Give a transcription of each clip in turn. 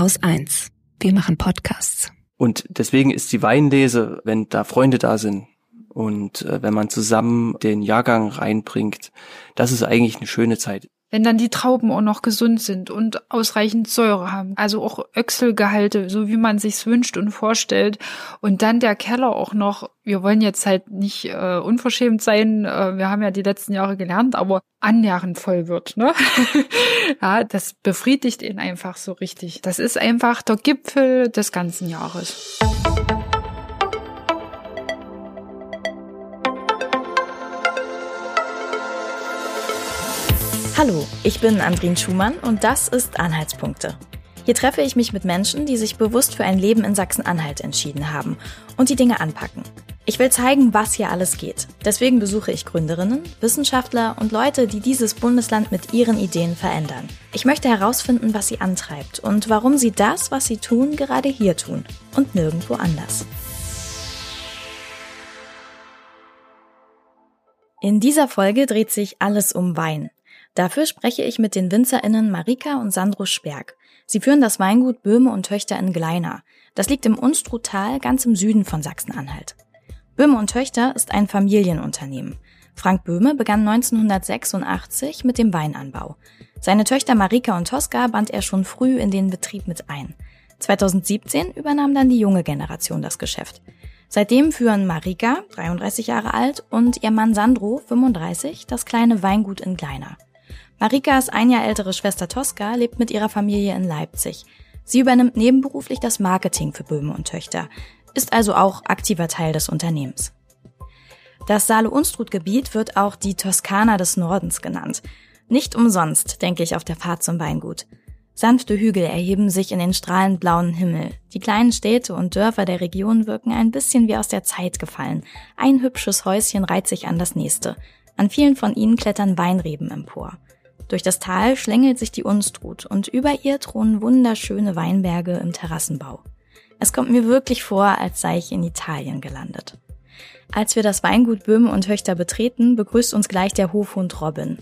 Haus 1. Wir machen Podcasts. Und deswegen ist die Weinlese, wenn da Freunde da sind und äh, wenn man zusammen den Jahrgang reinbringt, das ist eigentlich eine schöne Zeit wenn dann die Trauben auch noch gesund sind und ausreichend Säure haben, also auch Öchselgehalte, so wie man sich's wünscht und vorstellt, und dann der Keller auch noch. Wir wollen jetzt halt nicht äh, unverschämt sein, äh, wir haben ja die letzten Jahre gelernt, aber annähernd voll wird, ne? ja, das befriedigt ihn einfach so richtig. Das ist einfach der Gipfel des ganzen Jahres. Hallo, ich bin Andrin Schumann und das ist Anhaltspunkte. Hier treffe ich mich mit Menschen, die sich bewusst für ein Leben in Sachsen-Anhalt entschieden haben und die Dinge anpacken. Ich will zeigen, was hier alles geht. Deswegen besuche ich Gründerinnen, Wissenschaftler und Leute, die dieses Bundesland mit ihren Ideen verändern. Ich möchte herausfinden, was sie antreibt und warum sie das, was sie tun, gerade hier tun und nirgendwo anders. In dieser Folge dreht sich alles um Wein. Dafür spreche ich mit den WinzerInnen Marika und Sandro Sperg. Sie führen das Weingut Böhme und Töchter in Gleina. Das liegt im Unstruttal ganz im Süden von Sachsen-Anhalt. Böhme und Töchter ist ein Familienunternehmen. Frank Böhme begann 1986 mit dem Weinanbau. Seine Töchter Marika und Tosca band er schon früh in den Betrieb mit ein. 2017 übernahm dann die junge Generation das Geschäft. Seitdem führen Marika, 33 Jahre alt, und ihr Mann Sandro, 35, das kleine Weingut in Gleina. Marikas ein Jahr ältere Schwester Tosca lebt mit ihrer Familie in Leipzig. Sie übernimmt nebenberuflich das Marketing für Böhme und Töchter, ist also auch aktiver Teil des Unternehmens. Das Saale-Unstrut-Gebiet wird auch die Toskana des Nordens genannt. Nicht umsonst, denke ich, auf der Fahrt zum Weingut. Sanfte Hügel erheben sich in den strahlend blauen Himmel. Die kleinen Städte und Dörfer der Region wirken ein bisschen wie aus der Zeit gefallen. Ein hübsches Häuschen reiht sich an das nächste. An vielen von ihnen klettern Weinreben empor. Durch das Tal schlängelt sich die Unstrut und über ihr thronen wunderschöne Weinberge im Terrassenbau. Es kommt mir wirklich vor, als sei ich in Italien gelandet. Als wir das Weingut Böhme und Höchter betreten, begrüßt uns gleich der Hofhund Robin.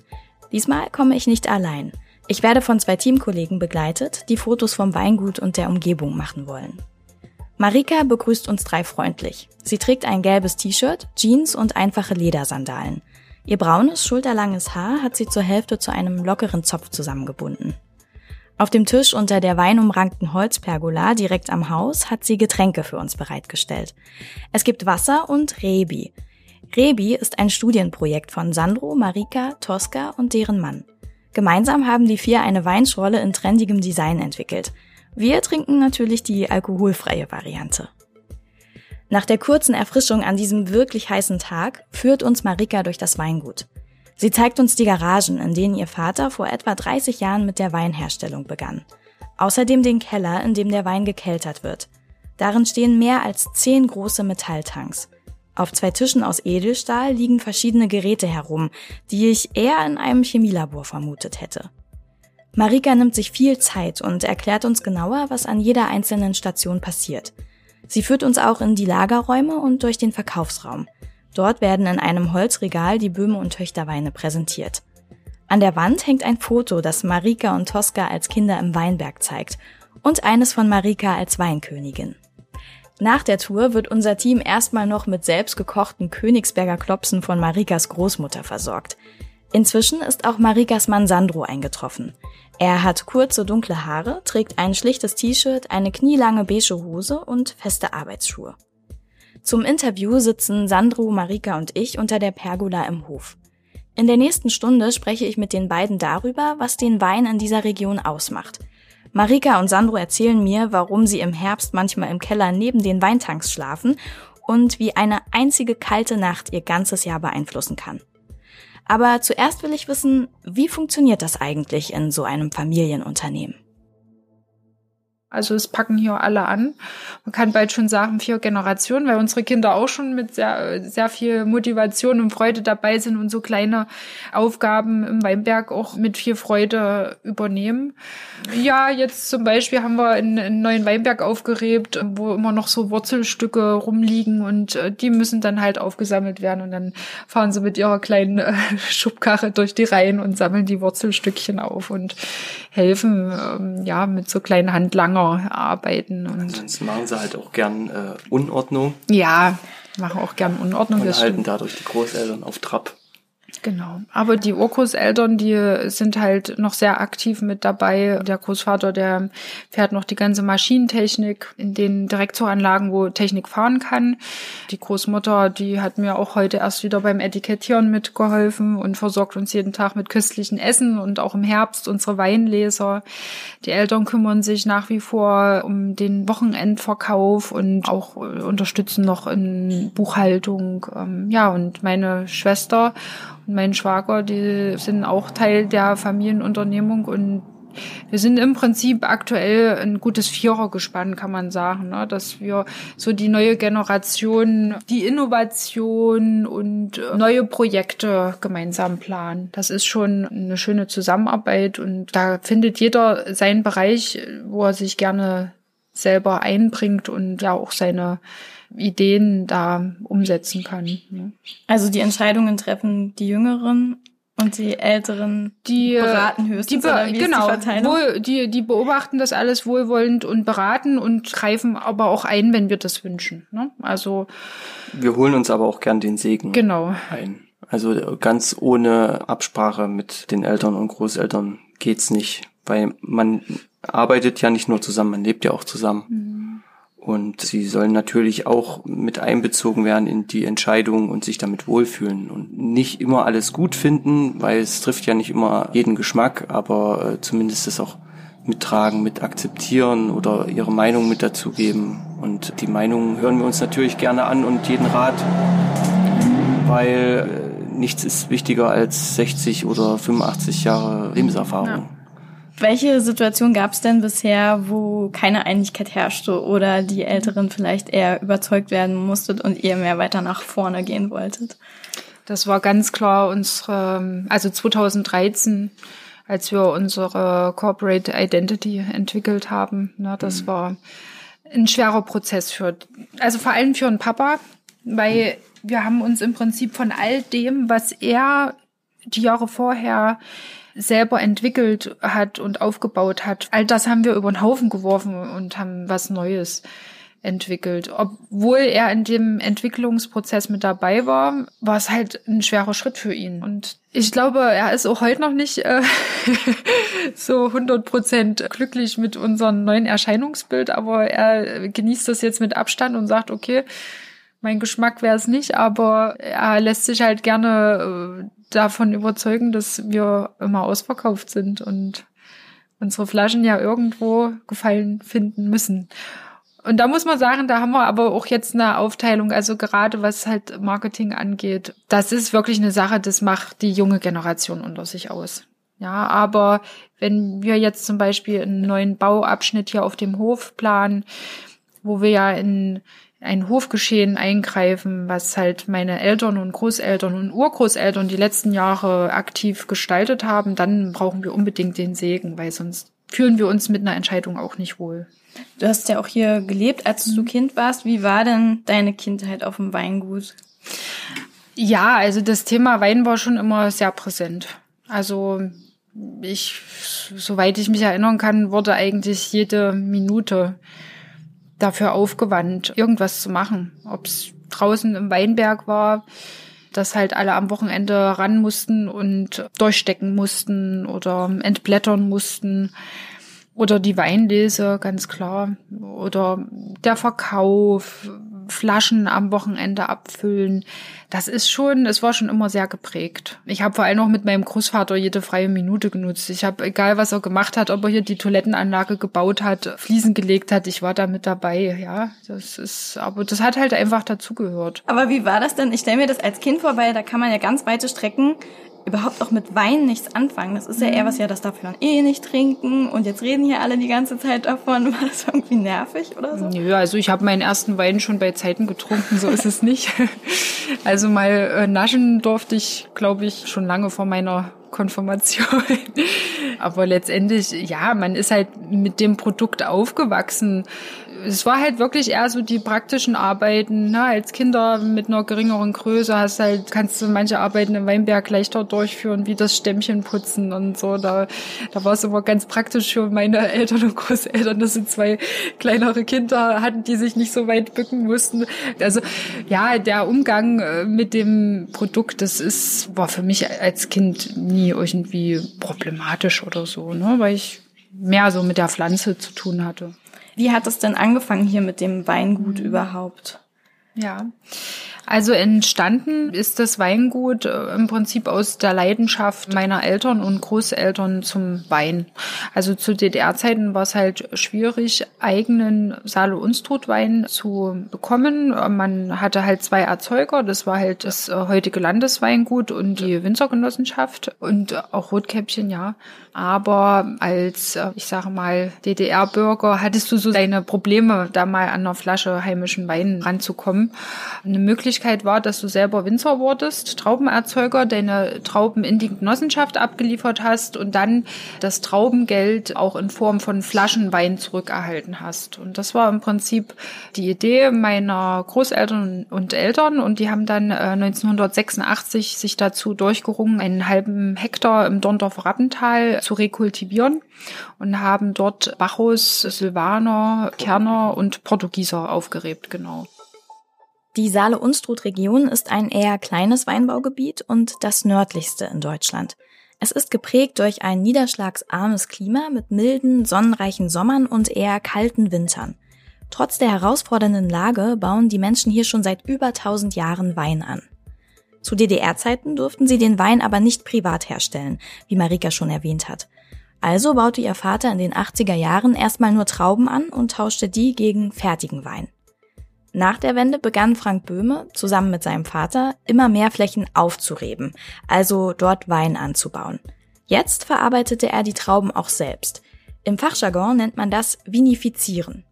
Diesmal komme ich nicht allein. Ich werde von zwei Teamkollegen begleitet, die Fotos vom Weingut und der Umgebung machen wollen. Marika begrüßt uns drei freundlich. Sie trägt ein gelbes T-Shirt, Jeans und einfache Ledersandalen. Ihr braunes, schulterlanges Haar hat sie zur Hälfte zu einem lockeren Zopf zusammengebunden. Auf dem Tisch unter der weinumrankten Holzpergola direkt am Haus hat sie Getränke für uns bereitgestellt. Es gibt Wasser und Rebi. Rebi ist ein Studienprojekt von Sandro, Marika, Tosca und deren Mann. Gemeinsam haben die vier eine Weinschorle in trendigem Design entwickelt. Wir trinken natürlich die alkoholfreie Variante. Nach der kurzen Erfrischung an diesem wirklich heißen Tag führt uns Marika durch das Weingut. Sie zeigt uns die Garagen, in denen ihr Vater vor etwa 30 Jahren mit der Weinherstellung begann. Außerdem den Keller, in dem der Wein gekeltert wird. Darin stehen mehr als zehn große Metalltanks. Auf zwei Tischen aus Edelstahl liegen verschiedene Geräte herum, die ich eher in einem Chemielabor vermutet hätte. Marika nimmt sich viel Zeit und erklärt uns genauer, was an jeder einzelnen Station passiert – Sie führt uns auch in die Lagerräume und durch den Verkaufsraum. Dort werden in einem Holzregal die Böhme und Töchterweine präsentiert. An der Wand hängt ein Foto, das Marika und Tosca als Kinder im Weinberg zeigt und eines von Marika als Weinkönigin. Nach der Tour wird unser Team erstmal noch mit selbstgekochten Königsberger Klopsen von Marikas Großmutter versorgt. Inzwischen ist auch Marikas Mann Sandro eingetroffen. Er hat kurze dunkle Haare, trägt ein schlichtes T-Shirt, eine knielange beige Hose und feste Arbeitsschuhe. Zum Interview sitzen Sandro, Marika und ich unter der Pergola im Hof. In der nächsten Stunde spreche ich mit den beiden darüber, was den Wein in dieser Region ausmacht. Marika und Sandro erzählen mir, warum sie im Herbst manchmal im Keller neben den Weintanks schlafen und wie eine einzige kalte Nacht ihr ganzes Jahr beeinflussen kann. Aber zuerst will ich wissen, wie funktioniert das eigentlich in so einem Familienunternehmen? Also es packen hier alle an. Man kann bald schon sagen, vier Generationen, weil unsere Kinder auch schon mit sehr, sehr viel Motivation und Freude dabei sind und so kleine Aufgaben im Weinberg auch mit viel Freude übernehmen. Ja, jetzt zum Beispiel haben wir einen, einen neuen Weinberg aufgerebt, wo immer noch so Wurzelstücke rumliegen und äh, die müssen dann halt aufgesammelt werden und dann fahren sie mit ihrer kleinen äh, Schubkarre durch die Reihen und sammeln die Wurzelstückchen auf und helfen ähm, ja mit so kleinen Handlangern länger arbeiten. Und Ansonsten machen sie halt auch gern äh, Unordnung. Ja, machen auch gern Unordnung. Und halten dadurch die Großeltern auf Trab. Genau. Aber die Urgroßeltern, die sind halt noch sehr aktiv mit dabei. Der Großvater, der fährt noch die ganze Maschinentechnik in den Direktoranlagen, wo Technik fahren kann. Die Großmutter, die hat mir auch heute erst wieder beim Etikettieren mitgeholfen und versorgt uns jeden Tag mit köstlichen Essen und auch im Herbst unsere Weinleser. Die Eltern kümmern sich nach wie vor um den Wochenendverkauf und auch unterstützen noch in Buchhaltung. Ähm, ja, und meine Schwester mein Schwager, die sind auch Teil der Familienunternehmung und wir sind im Prinzip aktuell ein gutes Vierergespann, kann man sagen, ne? dass wir so die neue Generation, die Innovation und neue Projekte gemeinsam planen. Das ist schon eine schöne Zusammenarbeit und da findet jeder seinen Bereich, wo er sich gerne selber einbringt und ja auch seine Ideen da umsetzen kann. Ne? Also die Entscheidungen treffen die Jüngeren und die Älteren die äh, beraten höchstens die be oder wie genau, ist die wohl, die, die beobachten das alles wohlwollend und beraten und greifen aber auch ein, wenn wir das wünschen. Ne? Also wir holen uns aber auch gern den Segen genau. ein. Also ganz ohne Absprache mit den Eltern und Großeltern geht's nicht, weil man arbeitet ja nicht nur zusammen, man lebt ja auch zusammen. Mhm. Und sie sollen natürlich auch mit einbezogen werden in die Entscheidung und sich damit wohlfühlen und nicht immer alles gut finden, weil es trifft ja nicht immer jeden Geschmack, aber äh, zumindest das auch mittragen, mit akzeptieren oder ihre Meinung mit dazugeben. Und die Meinung hören wir uns natürlich gerne an und jeden Rat, weil äh, nichts ist wichtiger als 60 oder 85 Jahre Lebenserfahrung. Ja. Welche Situation gab es denn bisher, wo keine Einigkeit herrschte oder die Älteren vielleicht eher überzeugt werden musstet und ihr mehr weiter nach vorne gehen wolltet? Das war ganz klar unsere, also 2013, als wir unsere Corporate Identity entwickelt haben. Ne, das mhm. war ein schwerer Prozess für, also vor allem für einen Papa, weil wir haben uns im Prinzip von all dem, was er die Jahre vorher selber entwickelt hat und aufgebaut hat. All das haben wir über den Haufen geworfen und haben was Neues entwickelt. Obwohl er in dem Entwicklungsprozess mit dabei war, war es halt ein schwerer Schritt für ihn. Und ich glaube, er ist auch heute noch nicht äh, so 100 Prozent glücklich mit unserem neuen Erscheinungsbild, aber er genießt das jetzt mit Abstand und sagt, okay, mein Geschmack wäre es nicht, aber er lässt sich halt gerne äh, davon überzeugen, dass wir immer ausverkauft sind und unsere Flaschen ja irgendwo gefallen finden müssen. Und da muss man sagen, da haben wir aber auch jetzt eine Aufteilung, also gerade was halt Marketing angeht, das ist wirklich eine Sache, das macht die junge Generation unter sich aus. Ja, aber wenn wir jetzt zum Beispiel einen neuen Bauabschnitt hier auf dem Hof planen, wo wir ja in ein Hofgeschehen eingreifen, was halt meine Eltern und Großeltern und Urgroßeltern die letzten Jahre aktiv gestaltet haben, dann brauchen wir unbedingt den Segen, weil sonst fühlen wir uns mit einer Entscheidung auch nicht wohl. Du hast ja auch hier gelebt, als du Kind warst. Wie war denn deine Kindheit auf dem Weingut? Ja, also das Thema Wein war schon immer sehr präsent. Also ich, soweit ich mich erinnern kann, wurde eigentlich jede Minute dafür aufgewandt, irgendwas zu machen. Ob es draußen im Weinberg war, dass halt alle am Wochenende ran mussten und durchstecken mussten oder entblättern mussten. Oder die Weinlese, ganz klar. Oder der Verkauf, Flaschen am Wochenende abfüllen. Das ist schon, es war schon immer sehr geprägt. Ich habe vor allem auch mit meinem Großvater jede freie Minute genutzt. Ich habe, egal was er gemacht hat, ob er hier die Toilettenanlage gebaut hat, Fliesen gelegt hat, ich war da mit dabei. Ja, das ist, aber das hat halt einfach dazugehört. Aber wie war das denn? Ich stelle mir das als Kind vorbei, da kann man ja ganz weite Strecken überhaupt auch mit Wein nichts anfangen. Das ist ja eher was, ja, das darf man eh nicht trinken und jetzt reden hier alle die ganze Zeit davon. War das irgendwie nervig oder so? Nö, also ich habe meinen ersten Wein schon bei Zeiten getrunken, so ist es nicht. Also mal äh, naschen durfte ich, glaube ich, schon lange vor meiner Konfirmation. Aber letztendlich, ja, man ist halt mit dem Produkt aufgewachsen es war halt wirklich eher so die praktischen Arbeiten. Ne? Als Kinder mit einer geringeren Größe hast halt, kannst du manche Arbeiten im Weinberg leichter durchführen, wie das Stämmchen putzen und so. Da, da war es immer ganz praktisch für meine Eltern und Großeltern, dass sie zwei kleinere Kinder hatten, die sich nicht so weit bücken mussten. Also ja, der Umgang äh, mit dem Produkt, das ist, war für mich als Kind nie irgendwie problematisch oder so, ne? weil ich mehr so mit der Pflanze zu tun hatte. Wie hat es denn angefangen hier mit dem Weingut überhaupt? Ja, also entstanden ist das Weingut äh, im Prinzip aus der Leidenschaft meiner Eltern und Großeltern zum Wein. Also zu DDR-Zeiten war es halt schwierig, eigenen Saale Unstrut Wein zu bekommen. Man hatte halt zwei Erzeuger, das war halt das äh, heutige Landesweingut und die Winzergenossenschaft und auch Rotkäppchen, ja. Aber als, äh, ich sage mal, DDR-Bürger hattest du so deine Probleme, da mal an einer Flasche heimischen Wein ranzukommen. Eine Möglichkeit war, dass du selber Winzer wurdest, Traubenerzeuger, deine Trauben in die Genossenschaft abgeliefert hast und dann das Traubengeld auch in Form von Flaschenwein zurückerhalten hast. Und das war im Prinzip die Idee meiner Großeltern und Eltern und die haben dann 1986 äh, sich dazu durchgerungen, einen halben Hektar im Dorndorfer Rappental zu rekultivieren und haben dort Bacchus, Silvaner, Kerner und Portugieser aufgerebt, genau. Die Saale-Unstrut-Region ist ein eher kleines Weinbaugebiet und das nördlichste in Deutschland. Es ist geprägt durch ein niederschlagsarmes Klima mit milden, sonnenreichen Sommern und eher kalten Wintern. Trotz der herausfordernden Lage bauen die Menschen hier schon seit über 1000 Jahren Wein an. Zu DDR-Zeiten durften sie den Wein aber nicht privat herstellen, wie Marika schon erwähnt hat. Also baute ihr Vater in den 80er Jahren erstmal nur Trauben an und tauschte die gegen fertigen Wein. Nach der Wende begann Frank Böhme zusammen mit seinem Vater immer mehr Flächen aufzureben, also dort Wein anzubauen. Jetzt verarbeitete er die Trauben auch selbst. Im Fachjargon nennt man das Vinifizieren.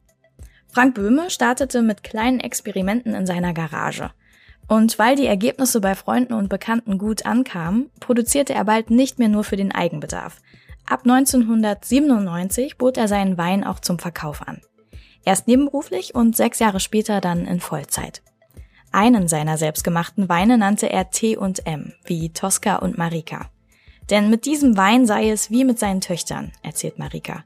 Frank Böhme startete mit kleinen Experimenten in seiner Garage. Und weil die Ergebnisse bei Freunden und Bekannten gut ankamen, produzierte er bald nicht mehr nur für den Eigenbedarf. Ab 1997 bot er seinen Wein auch zum Verkauf an. Erst nebenberuflich und sechs Jahre später dann in Vollzeit. Einen seiner selbstgemachten Weine nannte er T und M, wie Tosca und Marika. Denn mit diesem Wein sei es wie mit seinen Töchtern, erzählt Marika.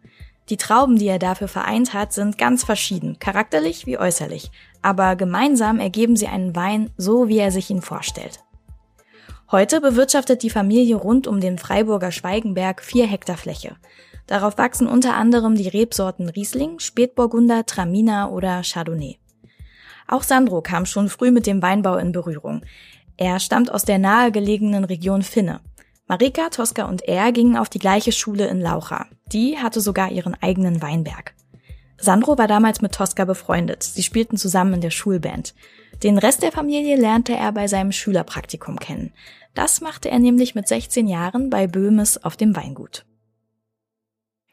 Die Trauben, die er dafür vereint hat, sind ganz verschieden, charakterlich wie äußerlich, aber gemeinsam ergeben sie einen Wein so, wie er sich ihn vorstellt. Heute bewirtschaftet die Familie rund um den Freiburger Schweigenberg vier Hektar Fläche. Darauf wachsen unter anderem die Rebsorten Riesling, Spätburgunder, Traminer oder Chardonnay. Auch Sandro kam schon früh mit dem Weinbau in Berührung. Er stammt aus der nahegelegenen Region Finne. Marika, Tosca und er gingen auf die gleiche Schule in Laucha. Die hatte sogar ihren eigenen Weinberg. Sandro war damals mit Tosca befreundet. Sie spielten zusammen in der Schulband. Den Rest der Familie lernte er bei seinem Schülerpraktikum kennen. Das machte er nämlich mit 16 Jahren bei Böhmes auf dem Weingut.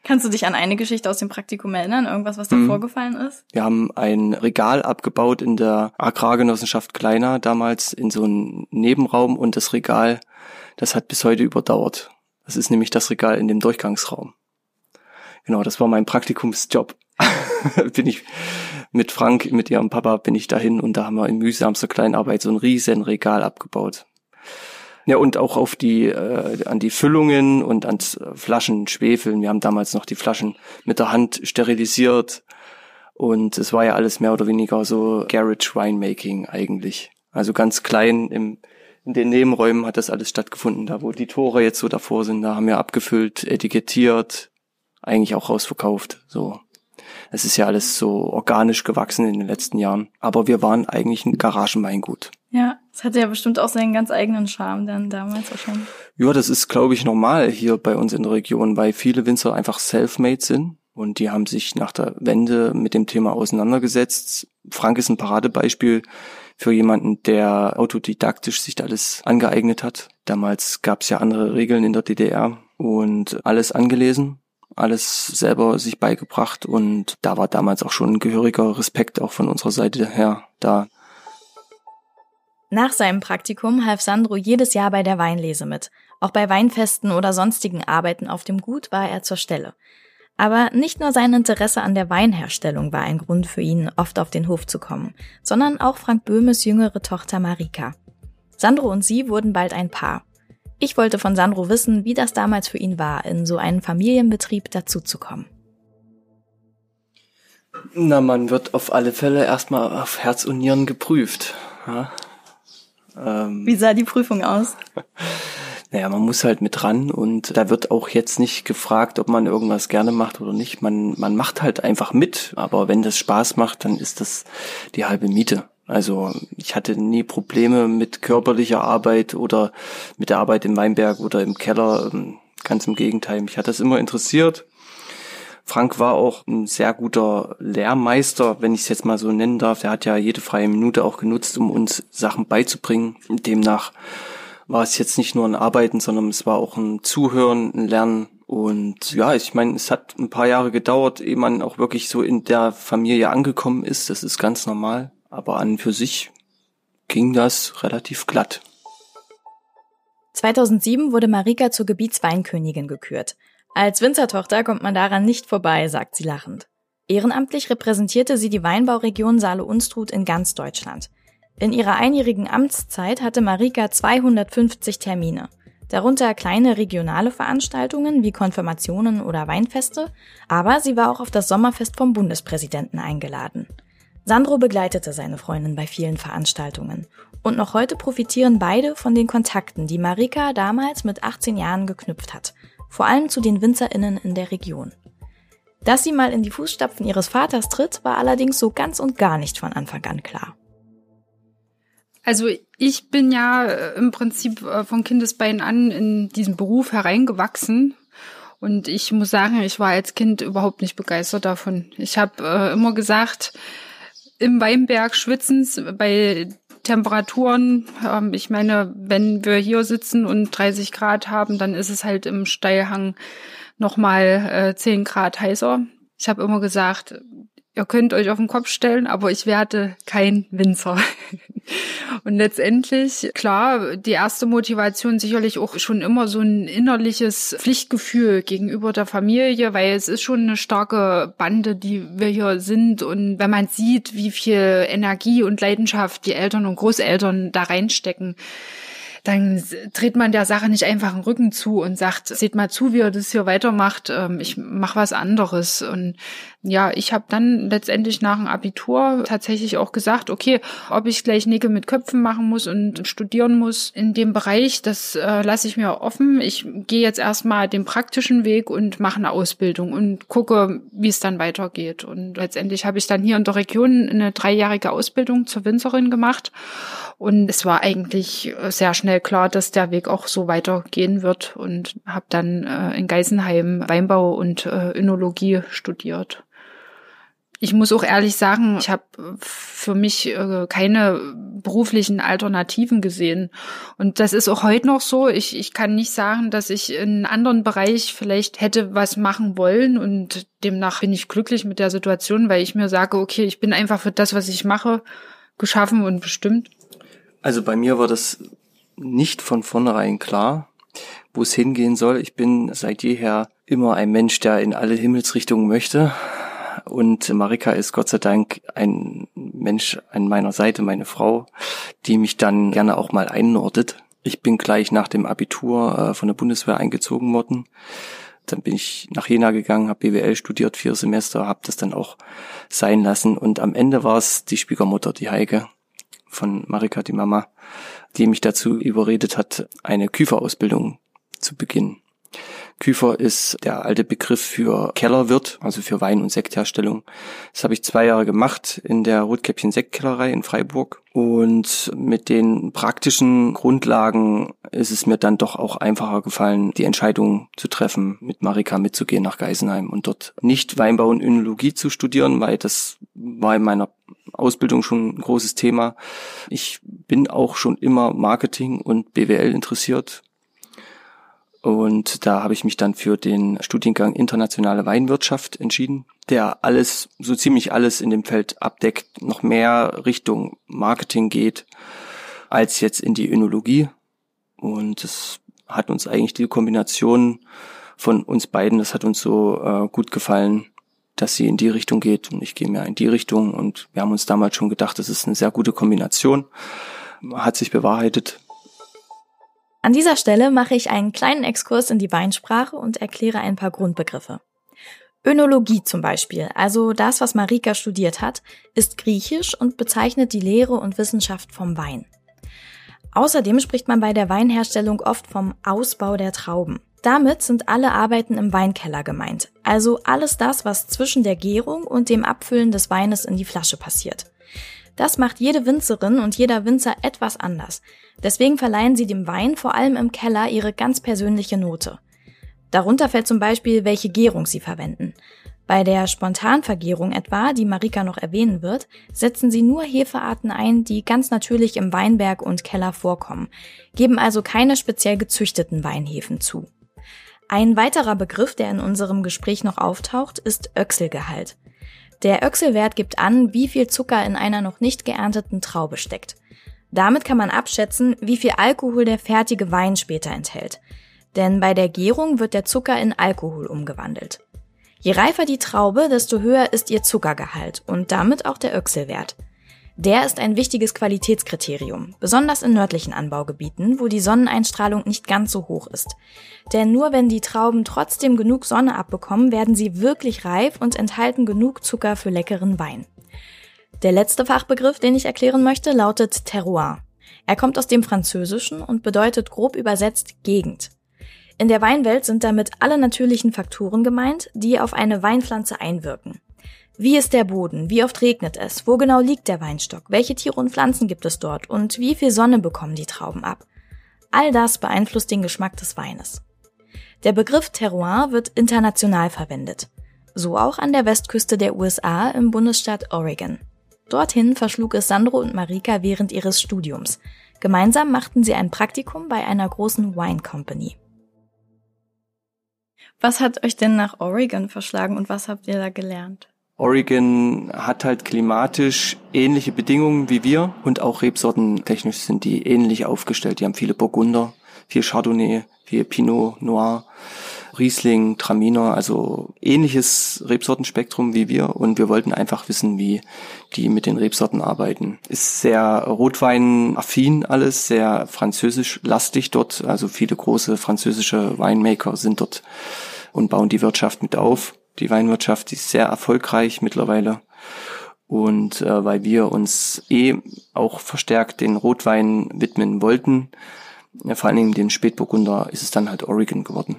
Kannst du dich an eine Geschichte aus dem Praktikum erinnern? Irgendwas, was da mhm. vorgefallen ist? Wir haben ein Regal abgebaut in der Agrargenossenschaft Kleiner, damals in so einem Nebenraum und das Regal, das hat bis heute überdauert. Das ist nämlich das Regal in dem Durchgangsraum. Genau, das war mein Praktikumsjob. bin ich mit Frank, mit ihrem Papa, bin ich dahin und da haben wir in mühsamster Kleinarbeit so ein riesen Regal abgebaut. Ja, und auch auf die, äh, an die Füllungen und ans Flaschen schwefeln. Wir haben damals noch die Flaschen mit der Hand sterilisiert. Und es war ja alles mehr oder weniger so Garage Winemaking eigentlich. Also ganz klein im, in den Nebenräumen hat das alles stattgefunden. Da, wo die Tore jetzt so davor sind, da haben wir abgefüllt, etikettiert, eigentlich auch rausverkauft, so. Es ist ja alles so organisch gewachsen in den letzten Jahren. Aber wir waren eigentlich ein Garagenweingut. Ja, es hatte ja bestimmt auch seinen ganz eigenen Charme dann damals auch schon. Ja, das ist, glaube ich, normal hier bei uns in der Region, weil viele Winzer einfach self-made sind. Und die haben sich nach der Wende mit dem Thema auseinandergesetzt. Frank ist ein Paradebeispiel für jemanden, der autodidaktisch sich alles angeeignet hat. Damals gab es ja andere Regeln in der DDR und alles angelesen alles selber sich beigebracht und da war damals auch schon ein gehöriger Respekt auch von unserer Seite her da. Nach seinem Praktikum half Sandro jedes Jahr bei der Weinlese mit. Auch bei Weinfesten oder sonstigen Arbeiten auf dem Gut war er zur Stelle. Aber nicht nur sein Interesse an der Weinherstellung war ein Grund für ihn, oft auf den Hof zu kommen, sondern auch Frank Böhmes jüngere Tochter Marika. Sandro und sie wurden bald ein Paar. Ich wollte von Sandro wissen, wie das damals für ihn war, in so einen Familienbetrieb dazuzukommen. Na, man wird auf alle Fälle erstmal auf Herz und Nieren geprüft. Ja? Ähm, wie sah die Prüfung aus? Naja, man muss halt mit ran und da wird auch jetzt nicht gefragt, ob man irgendwas gerne macht oder nicht. Man, man macht halt einfach mit, aber wenn das Spaß macht, dann ist das die halbe Miete. Also ich hatte nie Probleme mit körperlicher Arbeit oder mit der Arbeit im Weinberg oder im Keller. Ganz im Gegenteil, mich hat das immer interessiert. Frank war auch ein sehr guter Lehrmeister, wenn ich es jetzt mal so nennen darf. Der hat ja jede freie Minute auch genutzt, um uns Sachen beizubringen. Demnach war es jetzt nicht nur ein Arbeiten, sondern es war auch ein Zuhören, ein Lernen. Und ja, ich meine, es hat ein paar Jahre gedauert, ehe man auch wirklich so in der Familie angekommen ist. Das ist ganz normal. Aber an für sich ging das relativ glatt. 2007 wurde Marika zur Gebietsweinkönigin gekürt. Als Winzertochter kommt man daran nicht vorbei, sagt sie lachend. Ehrenamtlich repräsentierte sie die Weinbauregion Saale-Unstrut in ganz Deutschland. In ihrer einjährigen Amtszeit hatte Marika 250 Termine, darunter kleine regionale Veranstaltungen wie Konfirmationen oder Weinfeste, aber sie war auch auf das Sommerfest vom Bundespräsidenten eingeladen. Sandro begleitete seine Freundin bei vielen Veranstaltungen. Und noch heute profitieren beide von den Kontakten, die Marika damals mit 18 Jahren geknüpft hat, vor allem zu den WinzerInnen in der Region. Dass sie mal in die Fußstapfen ihres Vaters tritt, war allerdings so ganz und gar nicht von Anfang an klar. Also ich bin ja äh, im Prinzip äh, von Kindesbein an in diesen Beruf hereingewachsen. Und ich muss sagen, ich war als Kind überhaupt nicht begeistert davon. Ich habe äh, immer gesagt, im Weinberg schwitzens bei Temperaturen, ähm, ich meine, wenn wir hier sitzen und 30 Grad haben, dann ist es halt im Steilhang nochmal äh, 10 Grad heißer. Ich habe immer gesagt, ihr könnt euch auf den Kopf stellen, aber ich werde kein Winzer. Und letztendlich, klar, die erste Motivation sicherlich auch schon immer so ein innerliches Pflichtgefühl gegenüber der Familie, weil es ist schon eine starke Bande, die wir hier sind. Und wenn man sieht, wie viel Energie und Leidenschaft die Eltern und Großeltern da reinstecken, dann dreht man der Sache nicht einfach den Rücken zu und sagt, seht mal zu, wie er das hier weitermacht, ähm, ich mache was anderes. Und ja, ich habe dann letztendlich nach dem Abitur tatsächlich auch gesagt, okay, ob ich gleich Nägel mit Köpfen machen muss und studieren muss in dem Bereich, das äh, lasse ich mir offen. Ich gehe jetzt erstmal den praktischen Weg und mache eine Ausbildung und gucke, wie es dann weitergeht. Und letztendlich habe ich dann hier in der Region eine dreijährige Ausbildung zur Winzerin gemacht. Und es war eigentlich sehr schnell klar, dass der Weg auch so weitergehen wird und habe dann äh, in Geisenheim Weinbau und äh, Önologie studiert. Ich muss auch ehrlich sagen, ich habe für mich äh, keine beruflichen Alternativen gesehen. Und das ist auch heute noch so. Ich, ich kann nicht sagen, dass ich in einem anderen Bereich vielleicht hätte was machen wollen. Und demnach bin ich glücklich mit der Situation, weil ich mir sage, okay, ich bin einfach für das, was ich mache, geschaffen und bestimmt. Also bei mir war das nicht von vornherein klar, wo es hingehen soll. Ich bin seit jeher immer ein Mensch, der in alle Himmelsrichtungen möchte. Und Marika ist Gott sei Dank ein Mensch an meiner Seite, meine Frau, die mich dann gerne auch mal einnordet. Ich bin gleich nach dem Abitur äh, von der Bundeswehr eingezogen worden. Dann bin ich nach Jena gegangen, habe BWL studiert, vier Semester, habe das dann auch sein lassen. Und am Ende war es die Schwiegermutter, die Heike von Marika, die Mama, die mich dazu überredet hat, eine Küferausbildung zu beginnen. Küfer ist der alte Begriff für Kellerwirt, also für Wein- und Sektherstellung. Das habe ich zwei Jahre gemacht in der Rotkäppchen Sektkellerei in Freiburg. Und mit den praktischen Grundlagen ist es mir dann doch auch einfacher gefallen, die Entscheidung zu treffen, mit Marika mitzugehen nach Geisenheim und dort nicht Weinbau und Önologie zu studieren, weil das war in meiner Ausbildung schon ein großes Thema. Ich bin auch schon immer Marketing und BWL interessiert und da habe ich mich dann für den Studiengang Internationale Weinwirtschaft entschieden, der alles, so ziemlich alles in dem Feld abdeckt, noch mehr Richtung Marketing geht, als jetzt in die Önologie. Und es hat uns eigentlich die Kombination von uns beiden, das hat uns so äh, gut gefallen, dass sie in die Richtung geht und ich gehe mehr in die Richtung. Und wir haben uns damals schon gedacht, das ist eine sehr gute Kombination. Hat sich bewahrheitet. An dieser Stelle mache ich einen kleinen Exkurs in die Weinsprache und erkläre ein paar Grundbegriffe. Önologie zum Beispiel, also das, was Marika studiert hat, ist griechisch und bezeichnet die Lehre und Wissenschaft vom Wein. Außerdem spricht man bei der Weinherstellung oft vom Ausbau der Trauben. Damit sind alle Arbeiten im Weinkeller gemeint, also alles das, was zwischen der Gärung und dem Abfüllen des Weines in die Flasche passiert. Das macht jede Winzerin und jeder Winzer etwas anders. Deswegen verleihen sie dem Wein vor allem im Keller ihre ganz persönliche Note. Darunter fällt zum Beispiel, welche Gärung sie verwenden. Bei der Spontanvergärung etwa, die Marika noch erwähnen wird, setzen sie nur Hefearten ein, die ganz natürlich im Weinberg und Keller vorkommen, geben also keine speziell gezüchteten Weinhefen zu. Ein weiterer Begriff, der in unserem Gespräch noch auftaucht, ist Öchselgehalt. Der Öchselwert gibt an, wie viel Zucker in einer noch nicht geernteten Traube steckt. Damit kann man abschätzen, wie viel Alkohol der fertige Wein später enthält. Denn bei der Gärung wird der Zucker in Alkohol umgewandelt. Je reifer die Traube, desto höher ist ihr Zuckergehalt und damit auch der Öchselwert. Der ist ein wichtiges Qualitätskriterium, besonders in nördlichen Anbaugebieten, wo die Sonneneinstrahlung nicht ganz so hoch ist. Denn nur wenn die Trauben trotzdem genug Sonne abbekommen, werden sie wirklich reif und enthalten genug Zucker für leckeren Wein. Der letzte Fachbegriff, den ich erklären möchte, lautet Terroir. Er kommt aus dem Französischen und bedeutet grob übersetzt Gegend. In der Weinwelt sind damit alle natürlichen Faktoren gemeint, die auf eine Weinpflanze einwirken. Wie ist der Boden? Wie oft regnet es? Wo genau liegt der Weinstock? Welche Tiere und Pflanzen gibt es dort? Und wie viel Sonne bekommen die Trauben ab? All das beeinflusst den Geschmack des Weines. Der Begriff Terroir wird international verwendet. So auch an der Westküste der USA im Bundesstaat Oregon. Dorthin verschlug es Sandro und Marika während ihres Studiums. Gemeinsam machten sie ein Praktikum bei einer großen Wine Company. Was hat euch denn nach Oregon verschlagen und was habt ihr da gelernt? Oregon hat halt klimatisch ähnliche Bedingungen wie wir und auch Rebsorten technisch sind die ähnlich aufgestellt. Die haben viele Burgunder, viel Chardonnay, viel Pinot Noir, Riesling, Traminer, also ähnliches Rebsortenspektrum wie wir und wir wollten einfach wissen, wie die mit den Rebsorten arbeiten. Ist sehr Rotwein-affin alles, sehr französisch lastig dort, also viele große französische Winemaker sind dort und bauen die Wirtschaft mit auf die Weinwirtschaft ist sehr erfolgreich mittlerweile. Und äh, weil wir uns eh auch verstärkt den Rotwein widmen wollten, ja, vor allen Dingen den Spätburgunder, ist es dann halt Oregon geworden.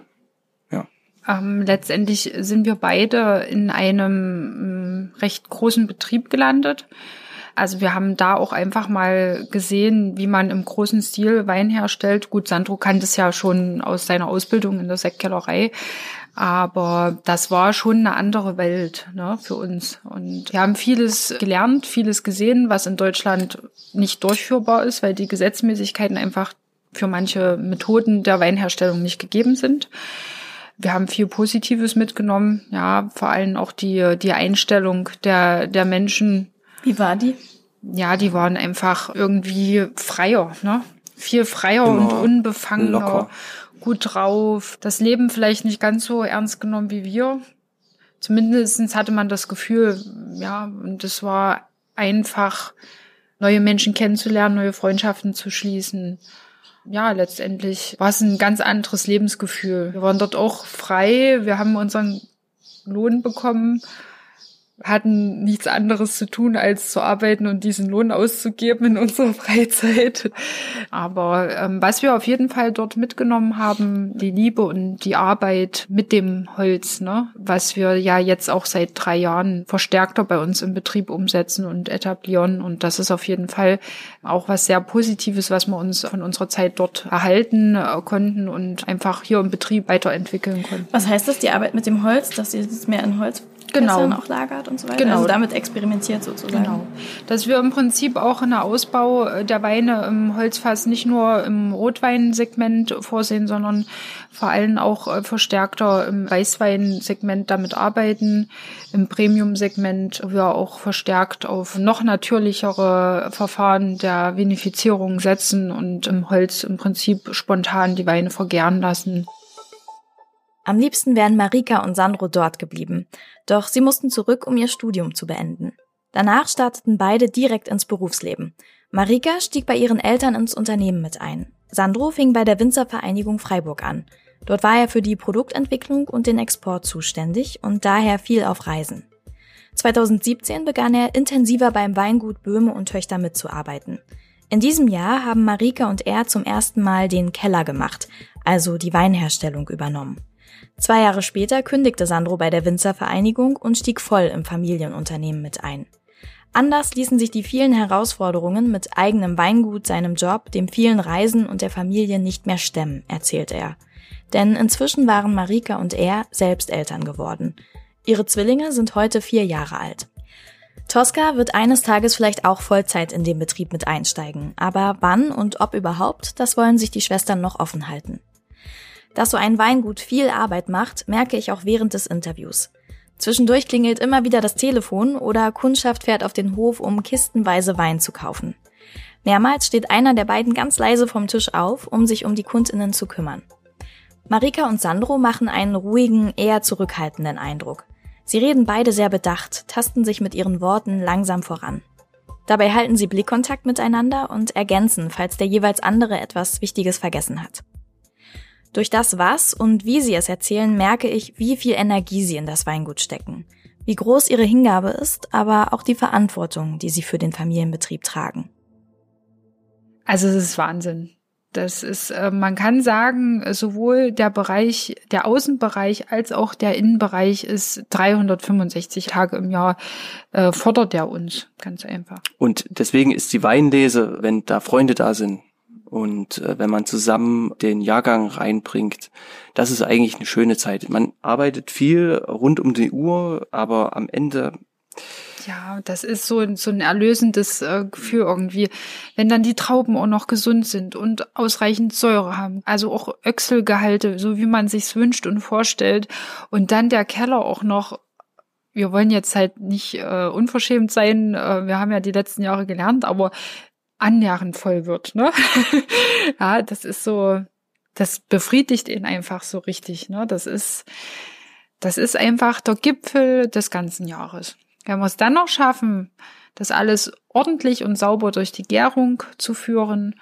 Ähm, letztendlich sind wir beide in einem äh, recht großen Betrieb gelandet. Also wir haben da auch einfach mal gesehen, wie man im großen Stil Wein herstellt. Gut, Sandro kannte es ja schon aus seiner Ausbildung in der Sektkellerei. Aber das war schon eine andere Welt ne, für uns. Und wir haben vieles gelernt, vieles gesehen, was in Deutschland nicht durchführbar ist, weil die Gesetzmäßigkeiten einfach für manche Methoden der Weinherstellung nicht gegeben sind. Wir haben viel Positives mitgenommen, ja, vor allem auch die, die Einstellung der, der Menschen. Wie war die? Ja, die waren einfach irgendwie freier, ne? Viel freier Immer und unbefangener. Locker gut drauf, das Leben vielleicht nicht ganz so ernst genommen wie wir. Zumindest hatte man das Gefühl, ja, und es war einfach, neue Menschen kennenzulernen, neue Freundschaften zu schließen. Ja, letztendlich war es ein ganz anderes Lebensgefühl. Wir waren dort auch frei, wir haben unseren Lohn bekommen hatten nichts anderes zu tun, als zu arbeiten und diesen Lohn auszugeben in unserer Freizeit. Aber ähm, was wir auf jeden Fall dort mitgenommen haben, die Liebe und die Arbeit mit dem Holz, ne? was wir ja jetzt auch seit drei Jahren verstärkter bei uns im Betrieb umsetzen und etablieren. Und das ist auf jeden Fall auch was sehr Positives, was wir uns von unserer Zeit dort erhalten äh, konnten und einfach hier im Betrieb weiterentwickeln konnten. Was heißt das, die Arbeit mit dem Holz, dass ihr das mehr in Holz genau. auch lagert und so weiter. Genau. Also damit experimentiert sozusagen. Genau. Dass wir im Prinzip auch in der Ausbau der Weine im Holzfass nicht nur im Rotweinsegment vorsehen, sondern vor allem auch äh, verstärkter im Weißweinsegment damit arbeiten. Im Premium-Segment wir auch verstärkt auf noch natürlichere Verfahren der Vinifizierung setzen und im Holz im Prinzip spontan die Weine vergären lassen. Am liebsten wären Marika und Sandro dort geblieben, doch sie mussten zurück, um ihr Studium zu beenden. Danach starteten beide direkt ins Berufsleben. Marika stieg bei ihren Eltern ins Unternehmen mit ein. Sandro fing bei der Winzervereinigung Freiburg an. Dort war er für die Produktentwicklung und den Export zuständig und daher viel auf Reisen. 2017 begann er intensiver beim Weingut Böhme und Töchter mitzuarbeiten. In diesem Jahr haben Marika und er zum ersten Mal den Keller gemacht, also die Weinherstellung übernommen. Zwei Jahre später kündigte Sandro bei der Winzervereinigung und stieg voll im Familienunternehmen mit ein. Anders ließen sich die vielen Herausforderungen mit eigenem Weingut, seinem Job, dem vielen Reisen und der Familie nicht mehr stemmen, erzählt er. Denn inzwischen waren Marika und er selbst Eltern geworden. Ihre Zwillinge sind heute vier Jahre alt. Tosca wird eines Tages vielleicht auch Vollzeit in den Betrieb mit einsteigen, aber wann und ob überhaupt, das wollen sich die Schwestern noch offen halten. Dass so ein Weingut viel Arbeit macht, merke ich auch während des Interviews. Zwischendurch klingelt immer wieder das Telefon oder Kundschaft fährt auf den Hof, um kistenweise Wein zu kaufen. Mehrmals steht einer der beiden ganz leise vom Tisch auf, um sich um die Kundinnen zu kümmern. Marika und Sandro machen einen ruhigen, eher zurückhaltenden Eindruck. Sie reden beide sehr bedacht, tasten sich mit ihren Worten langsam voran. Dabei halten sie Blickkontakt miteinander und ergänzen, falls der jeweils andere etwas Wichtiges vergessen hat. Durch das, was und wie sie es erzählen, merke ich, wie viel Energie sie in das Weingut stecken, wie groß ihre Hingabe ist, aber auch die Verantwortung, die sie für den Familienbetrieb tragen. Also es ist Wahnsinn. Das ist, äh, man kann sagen, sowohl der Bereich, der Außenbereich als auch der Innenbereich ist 365 Tage im Jahr äh, fordert er uns, ganz einfach. Und deswegen ist die Weinlese, wenn da Freunde da sind, und äh, wenn man zusammen den Jahrgang reinbringt, das ist eigentlich eine schöne Zeit. Man arbeitet viel rund um die Uhr, aber am Ende ja, das ist so, so ein erlösendes äh, Gefühl irgendwie. Wenn dann die Trauben auch noch gesund sind und ausreichend Säure haben, also auch Öchselgehalte, so wie man sich's wünscht und vorstellt. Und dann der Keller auch noch wir wollen jetzt halt nicht äh, unverschämt sein, äh, wir haben ja die letzten Jahre gelernt, aber annähernd voll wird. Ne? ja, das ist so, das befriedigt ihn einfach so richtig. Ne? Das ist, das ist einfach der Gipfel des ganzen Jahres. Wenn wir es dann noch schaffen, das alles ordentlich und sauber durch die Gärung zu führen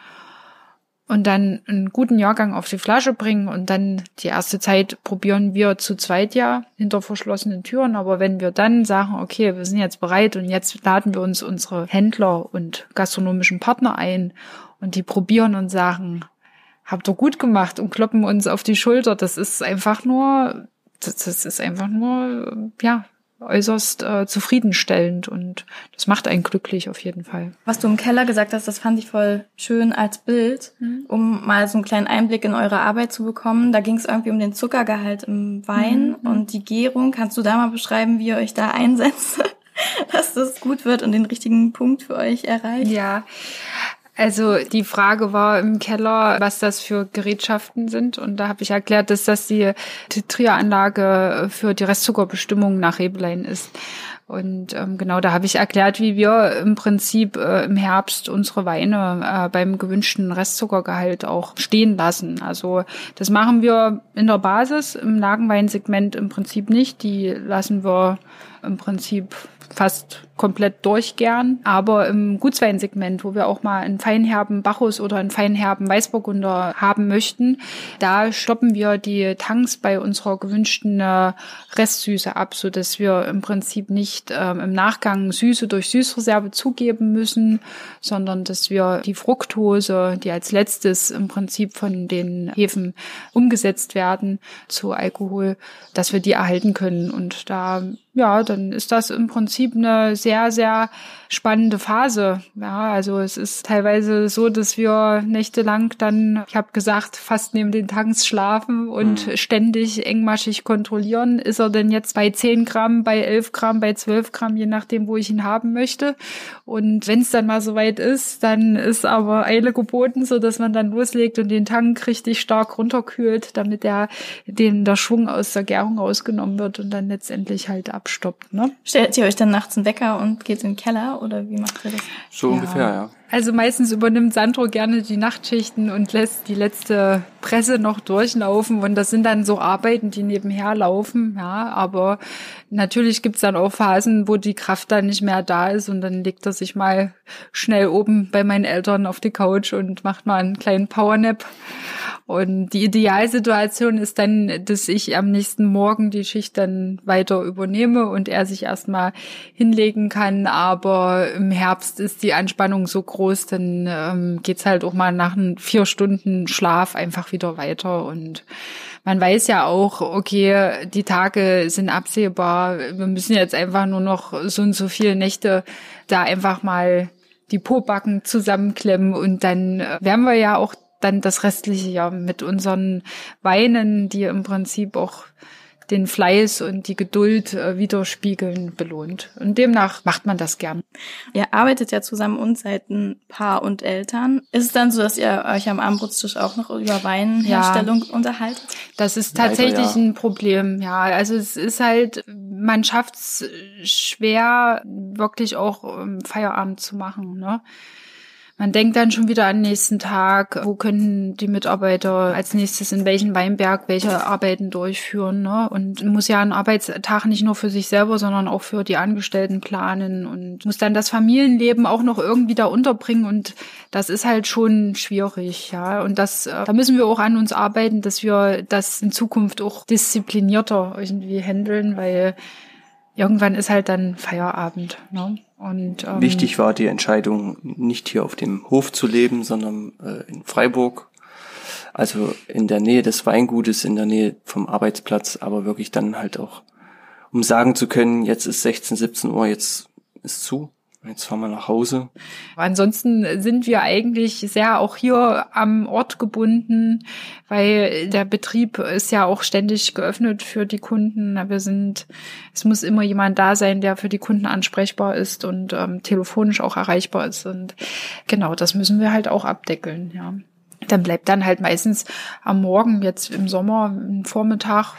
und dann einen guten Jahrgang auf die Flasche bringen und dann die erste Zeit probieren wir zu zweit ja hinter verschlossenen Türen. Aber wenn wir dann sagen, okay, wir sind jetzt bereit und jetzt laden wir uns unsere Händler und gastronomischen Partner ein und die probieren und sagen, habt ihr gut gemacht und kloppen uns auf die Schulter. Das ist einfach nur, das, das ist einfach nur, ja, äußerst äh, zufriedenstellend und das macht einen glücklich auf jeden Fall. Was du im Keller gesagt hast, das fand ich voll schön als Bild, mhm. um mal so einen kleinen Einblick in eure Arbeit zu bekommen. Da ging es irgendwie um den Zuckergehalt im Wein mhm. und die Gärung. Kannst du da mal beschreiben, wie ihr euch da einsetzt? dass das gut wird und den richtigen Punkt für euch erreicht. Ja, also die Frage war im Keller, was das für Gerätschaften sind. Und da habe ich erklärt, dass das die Titrieranlage für die Restzuckerbestimmung nach Rebelein ist. Und ähm, genau da habe ich erklärt, wie wir im Prinzip äh, im Herbst unsere Weine äh, beim gewünschten Restzuckergehalt auch stehen lassen. Also das machen wir in der Basis, im Lagenweinsegment im Prinzip nicht. Die lassen wir im Prinzip fast komplett durchgern. Aber im Gutsweinsegment, wo wir auch mal einen feinherben Bacchus oder einen feinherben Weißburgunder haben möchten, da stoppen wir die Tanks bei unserer gewünschten äh, Restsüße ab, so dass wir im Prinzip nicht ähm, im Nachgang Süße durch Süßreserve zugeben müssen, sondern dass wir die Fructose, die als letztes im Prinzip von den Hefen umgesetzt werden zu Alkohol, dass wir die erhalten können. Und da ja, dann ist das im Prinzip eine sehr, sehr spannende Phase. Ja, also es ist teilweise so, dass wir nächtelang dann, ich habe gesagt, fast neben den Tanks schlafen und mhm. ständig engmaschig kontrollieren. Ist er denn jetzt bei 10 Gramm, bei 11 Gramm, bei 12 Gramm, je nachdem, wo ich ihn haben möchte. Und wenn es dann mal soweit ist, dann ist aber Eile geboten, so dass man dann loslegt und den Tank richtig stark runterkühlt, damit der, dem der Schwung aus der Gärung rausgenommen wird und dann letztendlich halt abstoppt. Ne? Stellt ihr euch dann nachts einen Wecker und geht in den Keller oder wie macht ihr das? So ja. ungefähr, ja. Also meistens übernimmt Sandro gerne die Nachtschichten und lässt die letzte Presse noch durchlaufen. Und das sind dann so Arbeiten, die nebenher laufen. Ja, aber natürlich gibt's dann auch Phasen, wo die Kraft dann nicht mehr da ist. Und dann legt er sich mal schnell oben bei meinen Eltern auf die Couch und macht mal einen kleinen Powernap. Und die Idealsituation ist dann, dass ich am nächsten Morgen die Schicht dann weiter übernehme und er sich erstmal hinlegen kann. Aber im Herbst ist die Anspannung so groß, dann ähm, geht's halt auch mal nach vier Stunden Schlaf einfach wieder weiter. Und man weiß ja auch, okay, die Tage sind absehbar. Wir müssen jetzt einfach nur noch so und so viele Nächte da einfach mal die Pobacken zusammenklemmen und dann äh, werden wir ja auch dann das restliche Jahr mit unseren Weinen, die im Prinzip auch den Fleiß und die Geduld äh, widerspiegeln, belohnt. Und demnach macht man das gern. Ihr arbeitet ja zusammen und seid ein Paar und Eltern. Ist es dann so, dass ihr euch am Abendbrotstisch auch noch über Weinherstellung ja, unterhaltet? Das ist tatsächlich Leider, ja. ein Problem, ja. Also es ist halt, man schafft es schwer, wirklich auch Feierabend zu machen. Ne? Man denkt dann schon wieder an den nächsten Tag, wo können die Mitarbeiter als nächstes in welchen Weinberg welche Arbeiten durchführen. Ne? Und muss ja einen Arbeitstag nicht nur für sich selber, sondern auch für die Angestellten planen und muss dann das Familienleben auch noch irgendwie da unterbringen. Und das ist halt schon schwierig, ja. Und das, äh, da müssen wir auch an uns arbeiten, dass wir das in Zukunft auch disziplinierter irgendwie handeln, weil irgendwann ist halt dann Feierabend. Ne? Und, ähm, Wichtig war die Entscheidung, nicht hier auf dem Hof zu leben, sondern äh, in Freiburg. Also in der Nähe des Weingutes, in der Nähe vom Arbeitsplatz, aber wirklich dann halt auch, um sagen zu können, jetzt ist 16, 17 Uhr, jetzt ist zu. Jetzt fahren wir nach Hause. Ansonsten sind wir eigentlich sehr auch hier am Ort gebunden, weil der Betrieb ist ja auch ständig geöffnet für die Kunden. Wir sind, es muss immer jemand da sein, der für die Kunden ansprechbar ist und ähm, telefonisch auch erreichbar ist. Und genau, das müssen wir halt auch abdeckeln, ja. Dann bleibt dann halt meistens am Morgen, jetzt im Sommer, im Vormittag,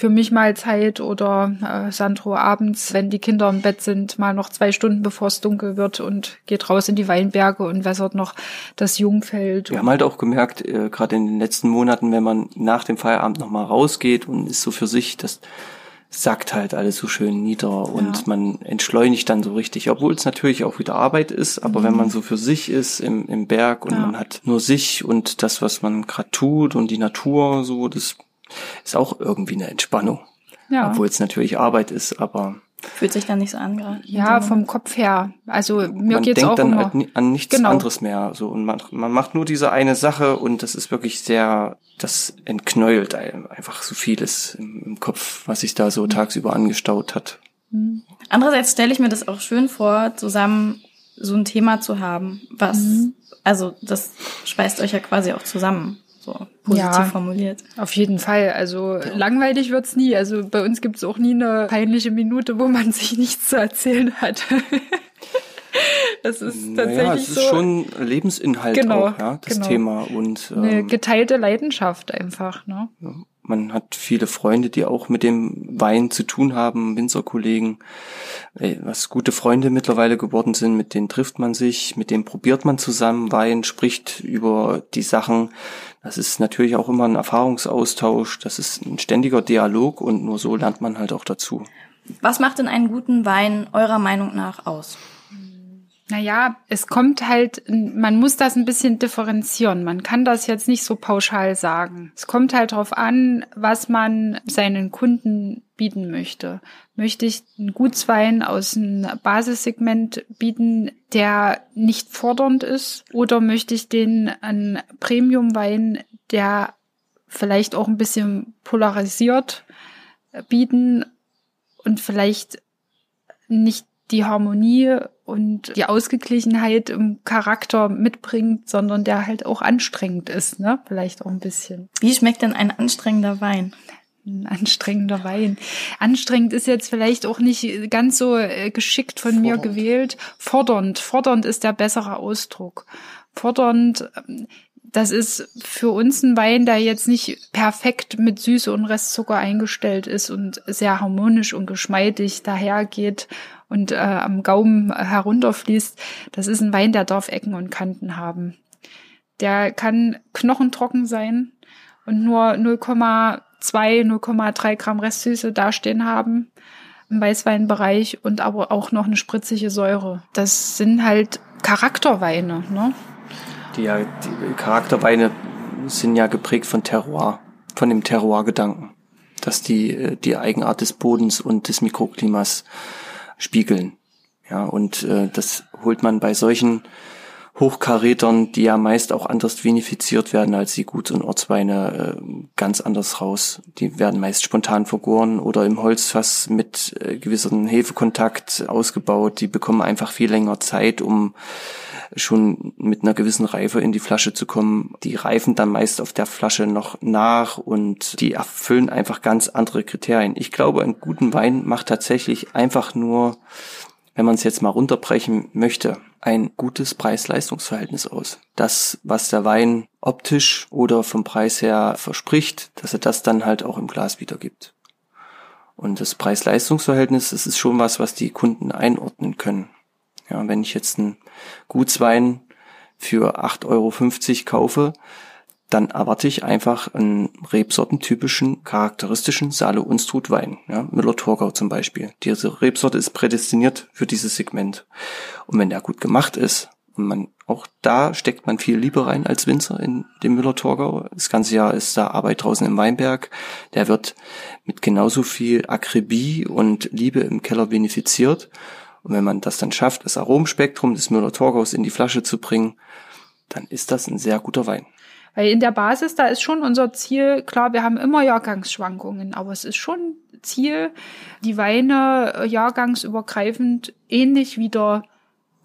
für mich mal Zeit oder äh, Sandro abends, wenn die Kinder im Bett sind, mal noch zwei Stunden bevor es dunkel wird und geht raus in die Weinberge und wässert noch das Jungfeld. Wir haben halt auch gemerkt, äh, gerade in den letzten Monaten, wenn man nach dem Feierabend noch mal rausgeht und ist so für sich, das sackt halt alles so schön nieder und ja. man entschleunigt dann so richtig, obwohl es natürlich auch wieder Arbeit ist, aber mhm. wenn man so für sich ist im, im Berg und ja. man hat nur sich und das, was man gerade tut und die Natur, so, das ist auch irgendwie eine Entspannung. Ja. Obwohl es natürlich Arbeit ist, aber Fühlt sich dann nicht so an gerade. Ja, vom Kopf her. Also mir man geht's denkt auch dann immer. Halt an nichts genau. anderes mehr. So und man, man macht nur diese eine Sache und das ist wirklich sehr, das entknäult einfach so vieles im, im Kopf, was sich da so mhm. tagsüber angestaut hat. Mhm. Andererseits stelle ich mir das auch schön vor, zusammen so ein Thema zu haben, was, mhm. also das speist euch ja quasi auch zusammen. So positiv ja, formuliert. Auf jeden Fall. Also ja. langweilig wird's nie. Also bei uns gibt's auch nie eine peinliche Minute, wo man sich nichts zu erzählen hat. das ist tatsächlich naja, es ist schon Lebensinhalt genau, auch, ja, das genau. Thema und ähm, eine geteilte Leidenschaft einfach. Ne? Ja, man hat viele Freunde, die auch mit dem Wein zu tun haben, Winzerkollegen, was gute Freunde mittlerweile geworden sind, mit denen trifft man sich, mit denen probiert man zusammen Wein, spricht über die Sachen, das ist natürlich auch immer ein Erfahrungsaustausch, das ist ein ständiger Dialog und nur so lernt man halt auch dazu. Was macht denn einen guten Wein eurer Meinung nach aus? Naja, es kommt halt, man muss das ein bisschen differenzieren. Man kann das jetzt nicht so pauschal sagen. Es kommt halt darauf an, was man seinen Kunden bieten möchte. Möchte ich einen Gutswein aus einem Basissegment bieten, der nicht fordernd ist? Oder möchte ich den einen Premiumwein, der vielleicht auch ein bisschen polarisiert bieten und vielleicht nicht die Harmonie und die Ausgeglichenheit im Charakter mitbringt, sondern der halt auch anstrengend ist, ne? Vielleicht auch ein bisschen. Wie schmeckt denn ein anstrengender Wein? Ein anstrengender Wein. Anstrengend ist jetzt vielleicht auch nicht ganz so äh, geschickt von Fordernd. mir gewählt. Fordernd. Fordernd ist der bessere Ausdruck. Fordernd, ähm, das ist für uns ein Wein, der jetzt nicht perfekt mit Süße und Restzucker eingestellt ist und sehr harmonisch und geschmeidig dahergeht und äh, am Gaumen herunterfließt. Das ist ein Wein, der darf Ecken und Kanten haben. Der kann knochentrocken sein und nur 0,2, 0,3 Gramm Restsüße dastehen haben im Weißweinbereich und aber auch noch eine spritzige Säure. Das sind halt Charakterweine, ne? Die, die Charakterweine sind ja geprägt von Terroir, von dem Terroir-Gedanken, dass die, äh, die Eigenart des Bodens und des Mikroklimas spiegeln. Ja, und äh, das holt man bei solchen Hochkarätern, die ja meist auch anders vinifiziert werden als die Guts- und Ortsweine, äh, ganz anders raus. Die werden meist spontan vergoren oder im Holzfass mit äh, gewissem Hefekontakt ausgebaut. Die bekommen einfach viel länger Zeit, um schon mit einer gewissen Reife in die Flasche zu kommen. Die reifen dann meist auf der Flasche noch nach und die erfüllen einfach ganz andere Kriterien. Ich glaube, einen guten Wein macht tatsächlich einfach nur, wenn man es jetzt mal runterbrechen möchte, ein gutes Preis-Leistungs-Verhältnis aus. Das, was der Wein optisch oder vom Preis her verspricht, dass er das dann halt auch im Glas wiedergibt. Und das Preis-Leistungs-Verhältnis, das ist schon was, was die Kunden einordnen können. Ja, wenn ich jetzt einen Gutswein für 8,50 Euro kaufe, dann erwarte ich einfach einen rebsortentypischen, charakteristischen Saale Unstrut Wein. Ja, Müller-Thurgau zum Beispiel. Diese Rebsorte ist prädestiniert für dieses Segment. Und wenn der gut gemacht ist, und man, auch da steckt man viel Liebe rein als Winzer in dem Müller-Thurgau. Das ganze Jahr ist da Arbeit draußen im Weinberg. Der wird mit genauso viel Akribie und Liebe im Keller benefiziert. Und wenn man das dann schafft, das Aromspektrum des Müller-Thurgaus in die Flasche zu bringen, dann ist das ein sehr guter Wein. Weil in der Basis, da ist schon unser Ziel, klar, wir haben immer Jahrgangsschwankungen, aber es ist schon Ziel, die Weine äh, jahrgangsübergreifend ähnlich wieder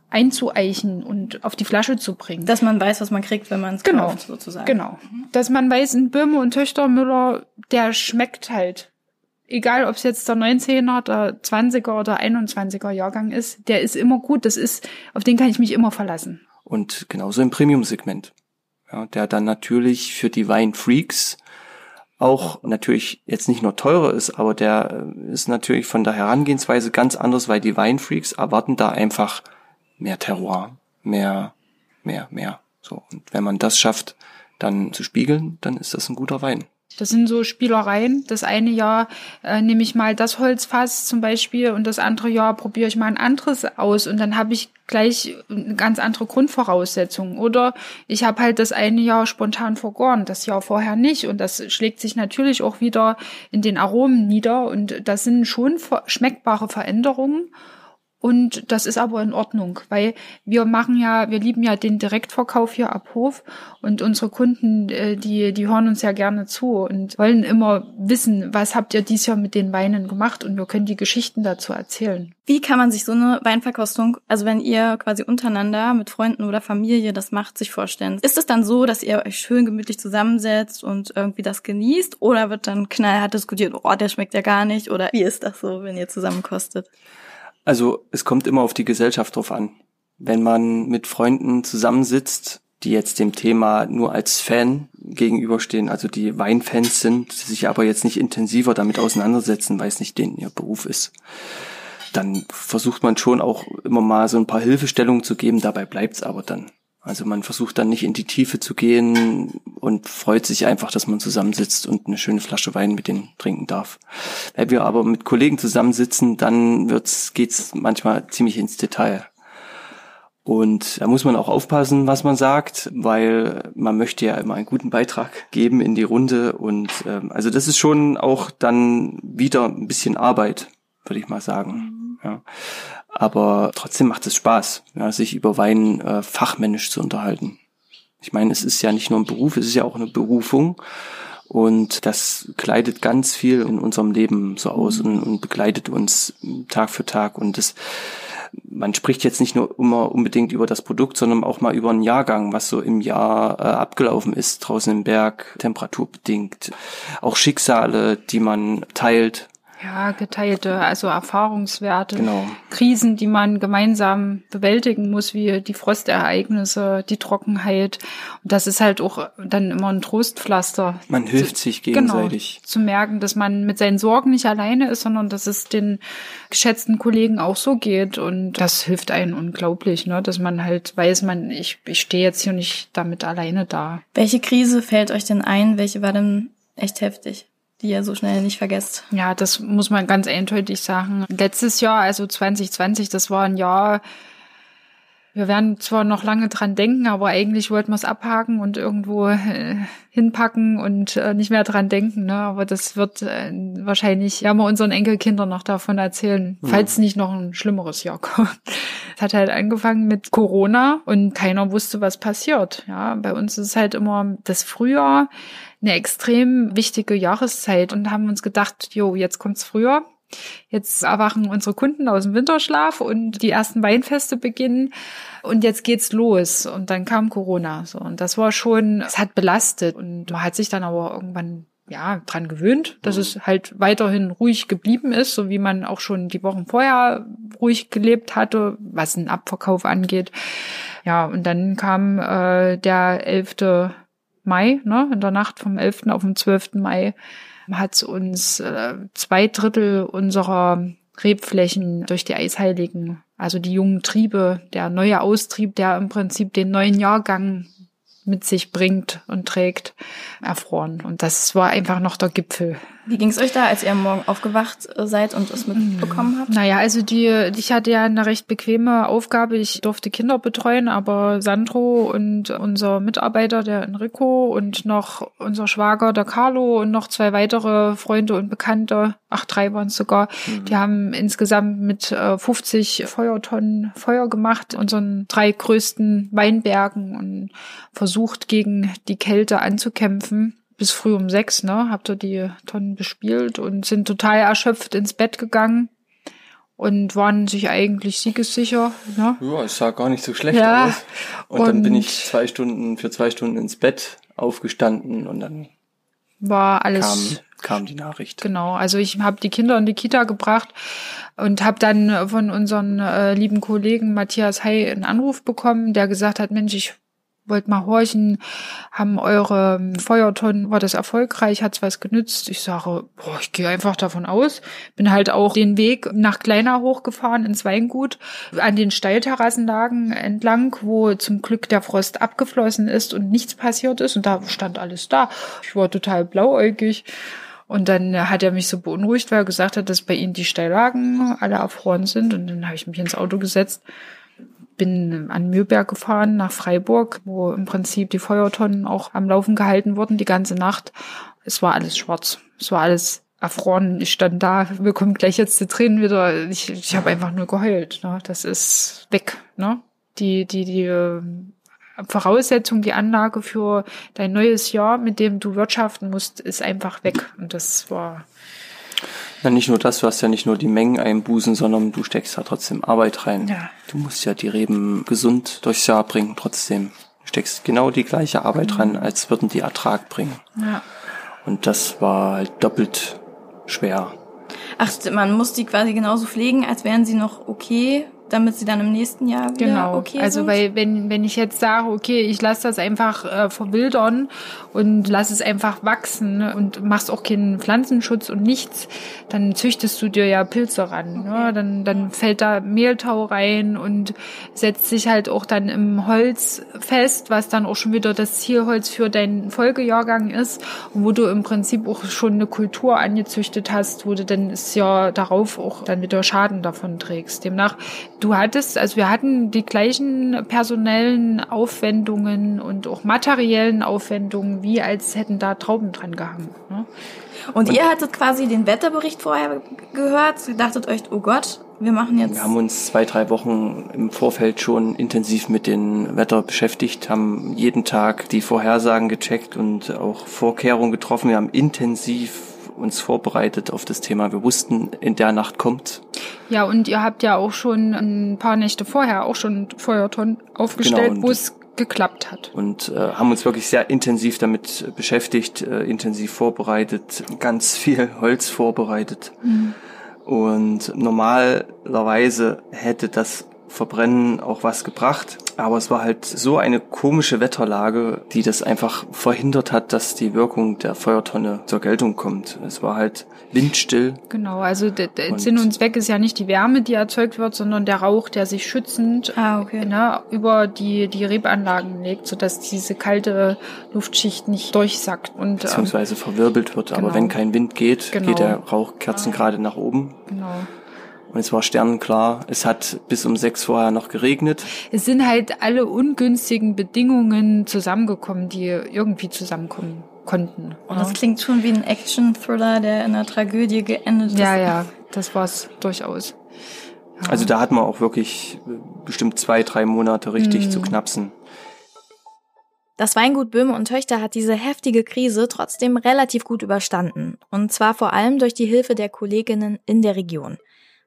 einzueichen und auf die Flasche zu bringen. Dass man weiß, was man kriegt, wenn man es genau, kauft, sozusagen. Genau. Dass man weiß, ein Böhme und Töchtermüller, der schmeckt halt egal ob es jetzt der 19er, der 20er oder 21er Jahrgang ist, der ist immer gut. Das ist, auf den kann ich mich immer verlassen. Und genauso im Premium-Segment. Ja, der dann natürlich für die Weinfreaks auch natürlich jetzt nicht nur teurer ist, aber der äh, ist natürlich von der Herangehensweise ganz anders, weil die Weinfreaks erwarten da einfach mehr Terroir, mehr, mehr, mehr. So. Und wenn man das schafft, dann zu spiegeln, dann ist das ein guter Wein. Das sind so Spielereien. Das eine Jahr äh, nehme ich mal das Holzfass zum Beispiel und das andere Jahr probiere ich mal ein anderes aus und dann habe ich gleich eine ganz andere Grundvoraussetzungen. Oder ich habe halt das eine Jahr spontan vergoren, das Jahr vorher nicht. Und das schlägt sich natürlich auch wieder in den Aromen nieder. Und das sind schon schmeckbare Veränderungen. Und das ist aber in Ordnung, weil wir machen ja, wir lieben ja den Direktverkauf hier ab Hof und unsere Kunden, äh, die, die hören uns ja gerne zu und wollen immer wissen, was habt ihr dies Jahr mit den Weinen gemacht und wir können die Geschichten dazu erzählen. Wie kann man sich so eine Weinverkostung, also wenn ihr quasi untereinander mit Freunden oder Familie das macht, sich vorstellen? Ist es dann so, dass ihr euch schön gemütlich zusammensetzt und irgendwie das genießt oder wird dann knallhart diskutiert, oh, der schmeckt ja gar nicht oder wie ist das so, wenn ihr zusammen kostet? Also es kommt immer auf die Gesellschaft drauf an. Wenn man mit Freunden zusammensitzt, die jetzt dem Thema nur als Fan gegenüberstehen, also die Weinfans sind, sich aber jetzt nicht intensiver damit auseinandersetzen, weil es nicht denen ihr Beruf ist, dann versucht man schon auch immer mal so ein paar Hilfestellungen zu geben, dabei bleibt's aber dann. Also man versucht dann nicht in die Tiefe zu gehen und freut sich einfach, dass man zusammensitzt und eine schöne Flasche Wein mit denen trinken darf. Wenn wir aber mit Kollegen zusammensitzen, dann wird's, geht's manchmal ziemlich ins Detail. Und da muss man auch aufpassen, was man sagt, weil man möchte ja immer einen guten Beitrag geben in die Runde. Und ähm, also das ist schon auch dann wieder ein bisschen Arbeit, würde ich mal sagen. Ja. Aber trotzdem macht es Spaß, ja, sich über Wein äh, fachmännisch zu unterhalten. Ich meine, es ist ja nicht nur ein Beruf, es ist ja auch eine Berufung. Und das kleidet ganz viel in unserem Leben so aus und, und begleitet uns Tag für Tag. Und das, man spricht jetzt nicht nur immer unbedingt über das Produkt, sondern auch mal über einen Jahrgang, was so im Jahr äh, abgelaufen ist, draußen im Berg, temperaturbedingt, auch Schicksale, die man teilt, ja, geteilte, also Erfahrungswerte, Genau. Krisen, die man gemeinsam bewältigen muss, wie die Frostereignisse, die Trockenheit. Und das ist halt auch dann immer ein Trostpflaster. Man hilft sich gegenseitig. Genau, zu merken, dass man mit seinen Sorgen nicht alleine ist, sondern dass es den geschätzten Kollegen auch so geht. Und das hilft einem unglaublich, ne? dass man halt weiß, man, ich, ich stehe jetzt hier nicht damit alleine da. Welche Krise fällt euch denn ein? Welche war denn echt heftig? Die ihr so schnell nicht vergesst. Ja, das muss man ganz eindeutig sagen. Letztes Jahr, also 2020, das war ein Jahr, wir werden zwar noch lange dran denken, aber eigentlich wollten wir es abhaken und irgendwo äh, hinpacken und äh, nicht mehr dran denken. Ne? Aber das wird äh, wahrscheinlich, ja, wir unseren Enkelkindern noch davon erzählen, mhm. falls nicht noch ein schlimmeres Jahr kommt. Es hat halt angefangen mit Corona und keiner wusste, was passiert. Ja, bei uns ist es halt immer das Frühjahr eine extrem wichtige Jahreszeit und haben uns gedacht, jo, jetzt kommt's früher Jetzt erwachen unsere Kunden aus dem Winterschlaf und die ersten Weinfeste beginnen und jetzt geht's los. Und dann kam Corona. So. Und das war schon, es hat belastet. Und man hat sich dann aber irgendwann ja, dran gewöhnt, dass es halt weiterhin ruhig geblieben ist, so wie man auch schon die Wochen vorher ruhig gelebt hatte, was den Abverkauf angeht. Ja, und dann kam äh, der 11. Mai, ne, in der Nacht vom 11. auf den 12. Mai hat uns äh, zwei Drittel unserer Rebflächen durch die Eisheiligen, also die jungen Triebe, der neue Austrieb, der im Prinzip den neuen Jahrgang mit sich bringt und trägt, erfroren. Und das war einfach noch der Gipfel wie ging es euch da, als ihr Morgen aufgewacht äh, seid und es mitbekommen habt? Naja, also die, ich hatte ja eine recht bequeme Aufgabe. Ich durfte Kinder betreuen, aber Sandro und unser Mitarbeiter, der Enrico und noch unser Schwager, der Carlo und noch zwei weitere Freunde und Bekannte, ach drei waren es sogar, mhm. die haben insgesamt mit 50 äh, Feuertonnen Feuer gemacht, unseren drei größten Weinbergen und versucht gegen die Kälte anzukämpfen bis früh um sechs, ne, habt ihr die Tonnen bespielt und sind total erschöpft ins Bett gegangen und waren sich eigentlich siegessicher. Ne? Ja, es sah gar nicht so schlecht ja, aus. Und, und dann bin ich zwei Stunden für zwei Stunden ins Bett aufgestanden und dann war alles kam, kam die Nachricht. Genau, also ich habe die Kinder in die Kita gebracht und habe dann von unseren äh, lieben Kollegen Matthias Hay einen Anruf bekommen, der gesagt hat, Mensch, ich wollt mal horchen, haben eure Feuertonnen, war das erfolgreich, hat's was genützt? Ich sage, boah, ich gehe einfach davon aus. Bin halt auch den Weg nach Kleiner hochgefahren ins Weingut, an den Steilterrassenlagen entlang, wo zum Glück der Frost abgeflossen ist und nichts passiert ist und da stand alles da. Ich war total blauäugig. Und dann hat er mich so beunruhigt, weil er gesagt hat, dass bei ihnen die Steillagen alle erfroren sind. Und dann habe ich mich ins Auto gesetzt bin an Mühlberg gefahren nach Freiburg, wo im Prinzip die Feuertonnen auch am Laufen gehalten wurden die ganze Nacht. Es war alles schwarz. Es war alles erfroren. Ich stand da, wir kommen gleich jetzt die Tränen wieder. Ich, ich habe einfach nur geheult. Ne? Das ist weg. Ne? Die, die, die äh, Voraussetzung, die Anlage für dein neues Jahr, mit dem du wirtschaften musst, ist einfach weg. Und das war ja, nicht nur das, du hast ja nicht nur die Mengen einbußen, sondern du steckst ja trotzdem Arbeit rein. Ja. Du musst ja die Reben gesund durchs Jahr bringen, trotzdem. Du steckst genau die gleiche Arbeit mhm. rein, als würden die Ertrag bringen. Ja. Und das war halt doppelt schwer. Ach, man muss die quasi genauso pflegen, als wären sie noch okay damit sie dann im nächsten Jahr wieder genau. okay Also sind? weil wenn wenn ich jetzt sage, okay, ich lasse das einfach äh, verwildern und lass es einfach wachsen und machst auch keinen Pflanzenschutz und nichts, dann züchtest du dir ja Pilze ran. Okay. Ne? Dann dann fällt da Mehltau rein und setzt sich halt auch dann im Holz fest, was dann auch schon wieder das Zielholz für deinen Folgejahrgang ist wo du im Prinzip auch schon eine Kultur angezüchtet hast, wo du dann das Jahr darauf auch dann wieder Schaden davon trägst. Demnach Du hattest, also wir hatten die gleichen personellen Aufwendungen und auch materiellen Aufwendungen, wie als hätten da Trauben dran gehangen. Ne? Und, und ihr hattet quasi den Wetterbericht vorher gehört, dachtet euch, oh Gott, wir machen jetzt. Wir haben uns zwei, drei Wochen im Vorfeld schon intensiv mit dem Wetter beschäftigt, haben jeden Tag die Vorhersagen gecheckt und auch Vorkehrungen getroffen. Wir haben intensiv uns vorbereitet auf das Thema. Wir wussten, in der Nacht kommt. Ja, und ihr habt ja auch schon ein paar Nächte vorher auch schon Feuertonnen aufgestellt, genau, wo es geklappt hat. Und äh, haben uns wirklich sehr intensiv damit beschäftigt, äh, intensiv vorbereitet, ganz viel Holz vorbereitet. Mhm. Und normalerweise hätte das Verbrennen auch was gebracht. Aber es war halt so eine komische Wetterlage, die das einfach verhindert hat, dass die Wirkung der Feuertonne zur Geltung kommt. Es war halt windstill. Genau, also der, der Sinn und Zweck ist ja nicht die Wärme, die erzeugt wird, sondern der Rauch, der sich schützend ah, okay. ne, über die, die Rebanlagen legt, sodass diese kalte Luftschicht nicht durchsackt. Und, ähm, Beziehungsweise verwirbelt wird. Genau. Aber wenn kein Wind geht, genau. geht der Rauch kerzengerade nach oben. Genau. Und es war sternenklar. Es hat bis um sechs vorher noch geregnet. Es sind halt alle ungünstigen Bedingungen zusammengekommen, die irgendwie zusammenkommen konnten. Und das klingt schon wie ein Action-Thriller, der in einer Tragödie geendet ist. Ja, ja, das war es durchaus. Ja. Also da hat man auch wirklich bestimmt zwei, drei Monate richtig mm. zu knapsen. Das Weingut Böhme und Töchter hat diese heftige Krise trotzdem relativ gut überstanden. Und zwar vor allem durch die Hilfe der Kolleginnen in der Region.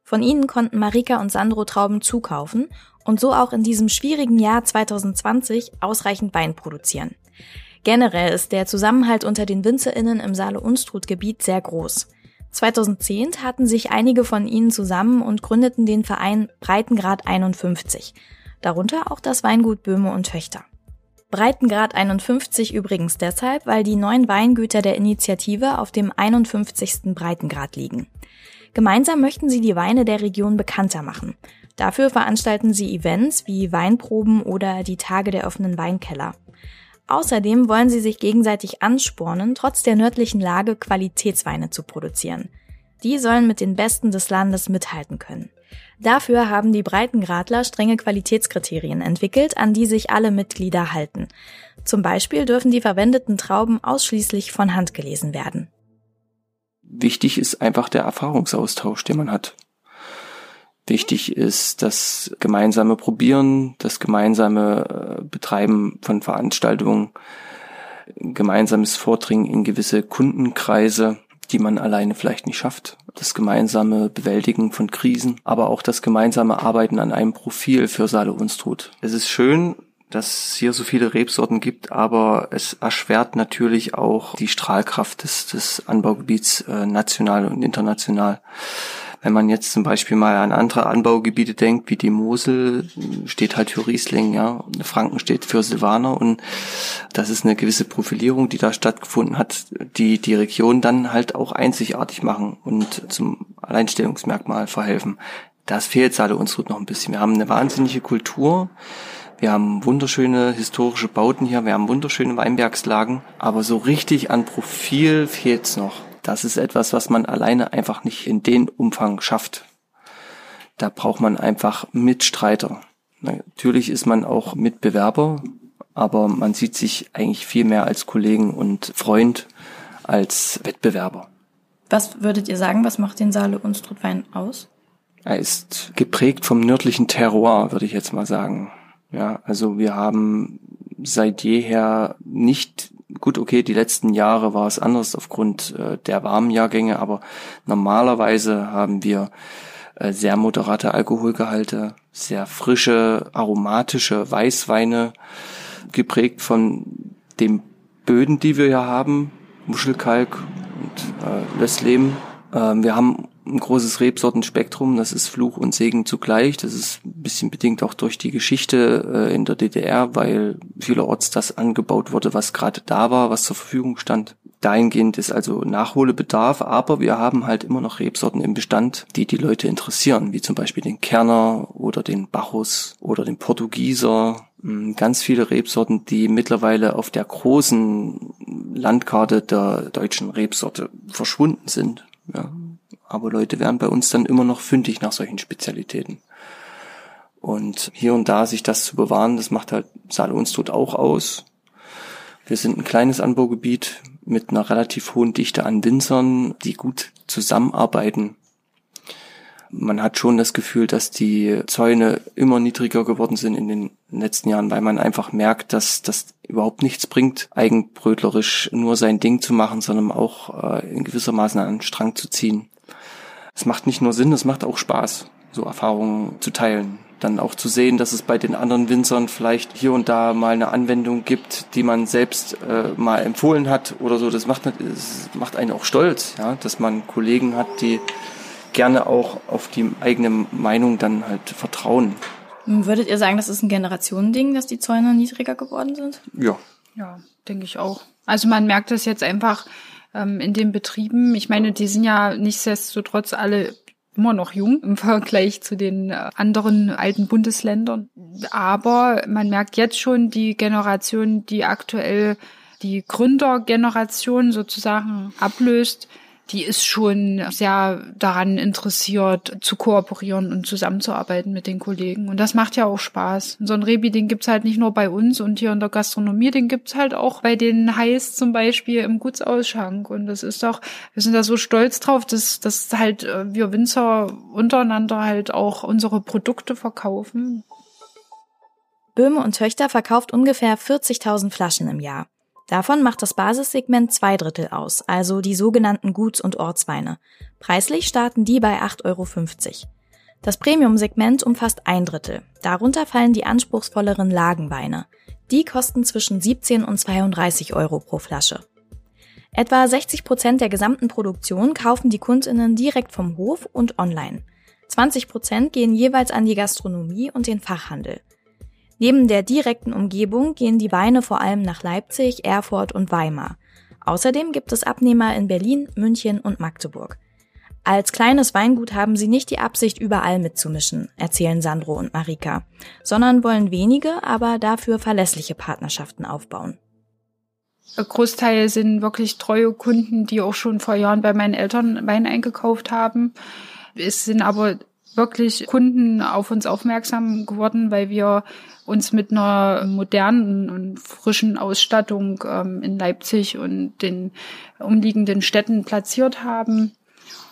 Von ihnen konnten Marika und Sandro Trauben zukaufen und so auch in diesem schwierigen Jahr 2020 ausreichend Wein produzieren. Generell ist der Zusammenhalt unter den WinzerInnen im Saale-Unstrut-Gebiet sehr groß. 2010 taten sich einige von ihnen zusammen und gründeten den Verein Breitengrad 51. Darunter auch das Weingut Böhme und Töchter. Breitengrad 51 übrigens deshalb, weil die neun Weingüter der Initiative auf dem 51. Breitengrad liegen. Gemeinsam möchten sie die Weine der Region bekannter machen. Dafür veranstalten sie Events wie Weinproben oder die Tage der offenen Weinkeller. Außerdem wollen sie sich gegenseitig anspornen, trotz der nördlichen Lage Qualitätsweine zu produzieren. Die sollen mit den Besten des Landes mithalten können. Dafür haben die Breitengradler strenge Qualitätskriterien entwickelt, an die sich alle Mitglieder halten. Zum Beispiel dürfen die verwendeten Trauben ausschließlich von Hand gelesen werden wichtig ist einfach der Erfahrungsaustausch, den man hat. Wichtig ist das gemeinsame Probieren, das gemeinsame äh, Betreiben von Veranstaltungen, gemeinsames Vordringen in gewisse Kundenkreise, die man alleine vielleicht nicht schafft. Das gemeinsame Bewältigen von Krisen, aber auch das gemeinsame Arbeiten an einem Profil für Saale Unstrut. Es ist schön, dass es hier so viele Rebsorten gibt, aber es erschwert natürlich auch die Strahlkraft des, des Anbaugebiets äh, national und international. Wenn man jetzt zum Beispiel mal an andere Anbaugebiete denkt, wie die Mosel, steht halt für Riesling, ja, Franken steht für Silvaner und das ist eine gewisse Profilierung, die da stattgefunden hat, die die Region dann halt auch einzigartig machen und zum Alleinstellungsmerkmal verhelfen. Das fehlt Saale Unsrut noch ein bisschen. Wir haben eine wahnsinnige Kultur, wir haben wunderschöne historische Bauten hier, wir haben wunderschöne Weinbergslagen, aber so richtig an Profil fehlt's noch. Das ist etwas, was man alleine einfach nicht in den Umfang schafft. Da braucht man einfach Mitstreiter. Natürlich ist man auch Mitbewerber, aber man sieht sich eigentlich viel mehr als Kollegen und Freund als Wettbewerber. Was würdet ihr sagen, was macht den Saale Unstrutwein aus? Er ist geprägt vom nördlichen Terroir, würde ich jetzt mal sagen. Ja, also wir haben seit jeher nicht, gut, okay, die letzten Jahre war es anders aufgrund äh, der warmen Jahrgänge, aber normalerweise haben wir äh, sehr moderate Alkoholgehalte, sehr frische, aromatische Weißweine, geprägt von den Böden, die wir hier haben, Muschelkalk und äh, Lösslehm. Ähm, wir haben ein großes Rebsortenspektrum, das ist Fluch und Segen zugleich. Das ist ein bisschen bedingt auch durch die Geschichte äh, in der DDR, weil vielerorts das angebaut wurde, was gerade da war, was zur Verfügung stand. Dahingehend ist also Nachholbedarf, aber wir haben halt immer noch Rebsorten im Bestand, die die Leute interessieren, wie zum Beispiel den Kerner oder den Bacchus oder den Portugieser. Hm, ganz viele Rebsorten, die mittlerweile auf der großen Landkarte der deutschen Rebsorte verschwunden sind. Ja, aber Leute werden bei uns dann immer noch fündig nach solchen Spezialitäten. Und hier und da sich das zu bewahren, das macht halt Saale Unstrut auch aus. Wir sind ein kleines Anbaugebiet mit einer relativ hohen Dichte an Winzern, die gut zusammenarbeiten. Man hat schon das Gefühl, dass die Zäune immer niedriger geworden sind in den letzten Jahren, weil man einfach merkt, dass das überhaupt nichts bringt, eigenbrötlerisch nur sein Ding zu machen, sondern auch äh, in gewisser Maßen an den Strang zu ziehen. Es macht nicht nur Sinn, es macht auch Spaß, so Erfahrungen zu teilen dann auch zu sehen, dass es bei den anderen Winzern vielleicht hier und da mal eine Anwendung gibt, die man selbst äh, mal empfohlen hat oder so. Das macht, das macht einen auch stolz, ja, dass man Kollegen hat, die gerne auch auf die eigene Meinung dann halt vertrauen. Würdet ihr sagen, das ist ein Generationending, dass die Zäune niedriger geworden sind? Ja. Ja, denke ich auch. Also man merkt das jetzt einfach ähm, in den Betrieben. Ich meine, die sind ja nichtsdestotrotz alle immer noch jung im Vergleich zu den äh, anderen alten Bundesländern. Aber man merkt jetzt schon die Generation, die aktuell die Gründergeneration sozusagen ablöst, die ist schon sehr daran interessiert, zu kooperieren und zusammenzuarbeiten mit den Kollegen. Und das macht ja auch Spaß. Und so ein Rebi, den gibt's halt nicht nur bei uns und hier in der Gastronomie, den gibt's halt auch bei den Heiß zum Beispiel im Gutsausschank. Und das ist doch, wir sind da so stolz drauf, dass, dass halt äh, wir Winzer untereinander halt auch unsere Produkte verkaufen. Böhme und Töchter verkauft ungefähr 40.000 Flaschen im Jahr. Davon macht das Basissegment zwei Drittel aus, also die sogenannten Guts- und Ortsweine. Preislich starten die bei 8,50 Euro. Das Premium-Segment umfasst ein Drittel. Darunter fallen die anspruchsvolleren Lagenweine. Die kosten zwischen 17 und 32 Euro pro Flasche. Etwa 60 Prozent der gesamten Produktion kaufen die Kundinnen direkt vom Hof und online. 20 Prozent gehen jeweils an die Gastronomie und den Fachhandel. Neben der direkten Umgebung gehen die Weine vor allem nach Leipzig, Erfurt und Weimar. Außerdem gibt es Abnehmer in Berlin, München und Magdeburg. Als kleines Weingut haben sie nicht die Absicht, überall mitzumischen, erzählen Sandro und Marika, sondern wollen wenige, aber dafür verlässliche Partnerschaften aufbauen. Ein Großteil sind wirklich treue Kunden, die auch schon vor Jahren bei meinen Eltern Wein eingekauft haben. Es sind aber wirklich Kunden auf uns aufmerksam geworden, weil wir uns mit einer modernen und frischen Ausstattung ähm, in Leipzig und den umliegenden Städten platziert haben.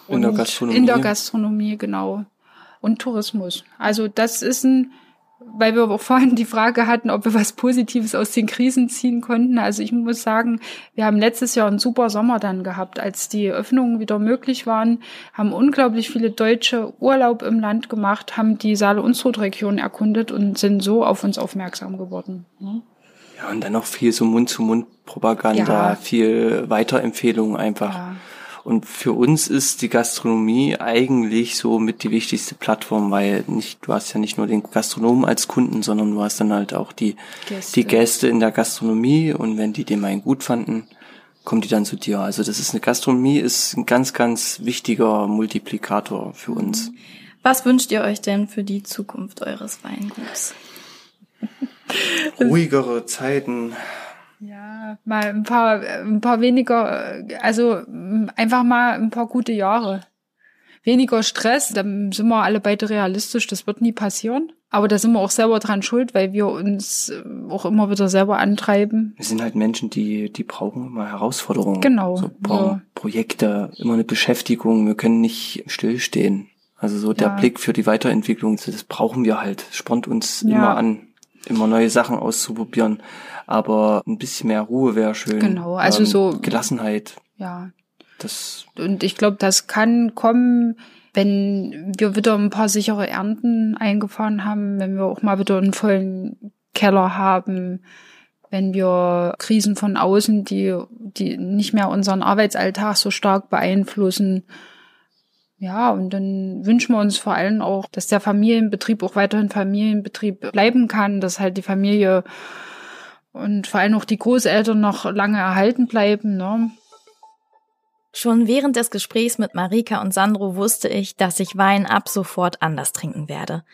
In der Gastronomie. In der Gastronomie, genau. Und Tourismus. Also das ist ein weil wir auch vorhin die Frage hatten, ob wir was Positives aus den Krisen ziehen konnten. Also ich muss sagen, wir haben letztes Jahr einen super Sommer dann gehabt, als die Öffnungen wieder möglich waren, haben unglaublich viele Deutsche Urlaub im Land gemacht, haben die Saale-Unstrut-Region erkundet und sind so auf uns aufmerksam geworden. Ja, und dann noch viel so Mund-zu-Mund-Propaganda, ja. viel Weiterempfehlungen einfach. Ja. Und für uns ist die Gastronomie eigentlich so mit die wichtigste Plattform, weil nicht, du hast ja nicht nur den Gastronomen als Kunden, sondern du hast dann halt auch die Gäste, die Gäste in der Gastronomie und wenn die den Wein gut fanden, kommen die dann zu dir. Also das ist eine Gastronomie, ist ein ganz, ganz wichtiger Multiplikator für uns. Was wünscht ihr euch denn für die Zukunft eures Weinguts? Ruhigere Zeiten, ja, mal ein paar, ein paar weniger, also einfach mal ein paar gute Jahre. Weniger Stress, dann sind wir alle beide realistisch, das wird nie passieren. Aber da sind wir auch selber dran schuld, weil wir uns auch immer wieder selber antreiben. Wir sind halt Menschen, die, die brauchen immer Herausforderungen. Genau. So brauchen ja. Projekte, immer eine Beschäftigung. Wir können nicht stillstehen. Also so der ja. Blick für die Weiterentwicklung, das brauchen wir halt. Spornt uns ja. immer an, immer neue Sachen auszuprobieren aber ein bisschen mehr Ruhe wäre schön. Genau, also ähm, so Gelassenheit. Ja. Das und ich glaube, das kann kommen, wenn wir wieder ein paar sichere Ernten eingefahren haben, wenn wir auch mal wieder einen vollen Keller haben, wenn wir Krisen von außen, die die nicht mehr unseren Arbeitsalltag so stark beeinflussen. Ja, und dann wünschen wir uns vor allem auch, dass der Familienbetrieb auch weiterhin Familienbetrieb bleiben kann, dass halt die Familie und vor allem auch die Großeltern noch lange erhalten bleiben. Ne? Schon während des Gesprächs mit Marika und Sandro wusste ich, dass ich Wein ab sofort anders trinken werde.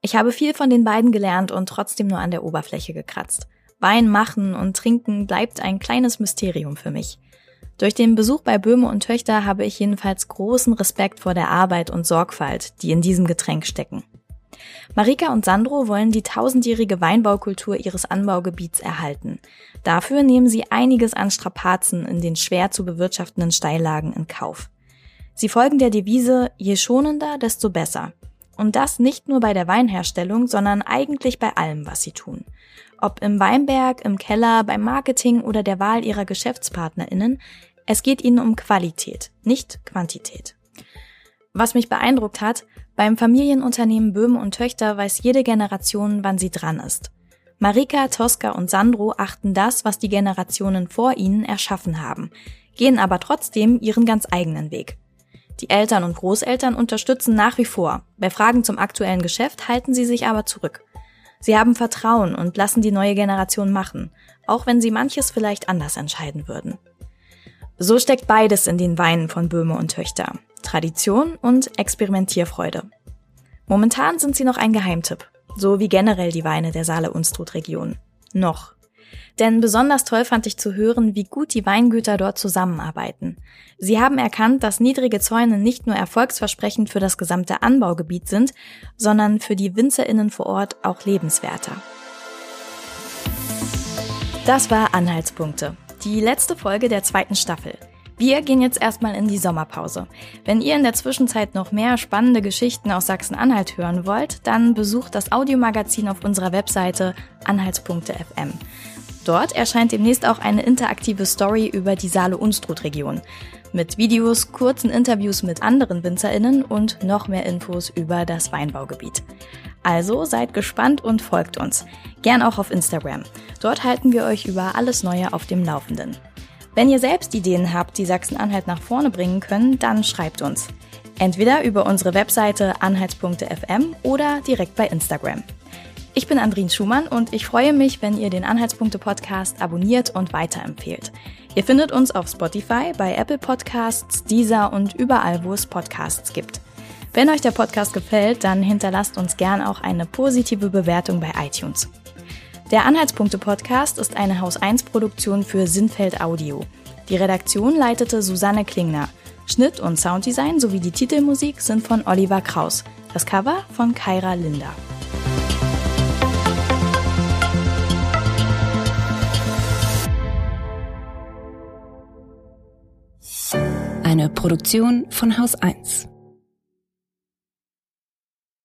Ich habe viel von den beiden gelernt und trotzdem nur an der Oberfläche gekratzt. Wein machen und trinken bleibt ein kleines Mysterium für mich. Durch den Besuch bei Böhme und Töchter habe ich jedenfalls großen Respekt vor der Arbeit und Sorgfalt, die in diesem Getränk stecken. Marika und Sandro wollen die tausendjährige Weinbaukultur ihres Anbaugebiets erhalten. Dafür nehmen sie einiges an Strapazen in den schwer zu bewirtschaftenden Steillagen in Kauf. Sie folgen der Devise je schonender, desto besser. Und das nicht nur bei der Weinherstellung, sondern eigentlich bei allem, was sie tun. Ob im Weinberg, im Keller, beim Marketing oder der Wahl ihrer Geschäftspartnerinnen, es geht ihnen um Qualität, nicht Quantität. Was mich beeindruckt hat, beim Familienunternehmen Böhm und Töchter weiß jede Generation, wann sie dran ist. Marika, Tosca und Sandro achten das, was die Generationen vor ihnen erschaffen haben, gehen aber trotzdem ihren ganz eigenen Weg. Die Eltern und Großeltern unterstützen nach wie vor. Bei Fragen zum aktuellen Geschäft halten sie sich aber zurück. Sie haben Vertrauen und lassen die neue Generation machen, auch wenn sie manches vielleicht anders entscheiden würden. So steckt beides in den Weinen von Böhme und Töchter. Tradition und Experimentierfreude. Momentan sind sie noch ein Geheimtipp, so wie generell die Weine der Saale-Unstrut-Region. Noch. Denn besonders toll fand ich zu hören, wie gut die Weingüter dort zusammenarbeiten. Sie haben erkannt, dass niedrige Zäune nicht nur erfolgsversprechend für das gesamte Anbaugebiet sind, sondern für die WinzerInnen vor Ort auch lebenswerter. Das war Anhaltspunkte, die letzte Folge der zweiten Staffel. Wir gehen jetzt erstmal in die Sommerpause. Wenn ihr in der Zwischenzeit noch mehr spannende Geschichten aus Sachsen-Anhalt hören wollt, dann besucht das Audiomagazin auf unserer Webseite anhaltspunkte.fm. Dort erscheint demnächst auch eine interaktive Story über die Saale-Unstrut-Region. Mit Videos, kurzen Interviews mit anderen WinzerInnen und noch mehr Infos über das Weinbaugebiet. Also seid gespannt und folgt uns. Gern auch auf Instagram. Dort halten wir euch über alles Neue auf dem Laufenden. Wenn ihr selbst Ideen habt, die Sachsen-Anhalt nach vorne bringen können, dann schreibt uns. Entweder über unsere Webseite anhaltspunkte.fm oder direkt bei Instagram. Ich bin Andrin Schumann und ich freue mich, wenn ihr den Anhaltspunkte Podcast abonniert und weiterempfehlt. Ihr findet uns auf Spotify, bei Apple Podcasts, Deezer und überall, wo es Podcasts gibt. Wenn euch der Podcast gefällt, dann hinterlasst uns gern auch eine positive Bewertung bei iTunes. Der Anhaltspunkte Podcast ist eine Haus 1 Produktion für Sinnfeld Audio. Die Redaktion leitete Susanne Klingner. Schnitt und Sounddesign sowie die Titelmusik sind von Oliver Kraus. Das Cover von Kaira Linder. Eine Produktion von Haus 1.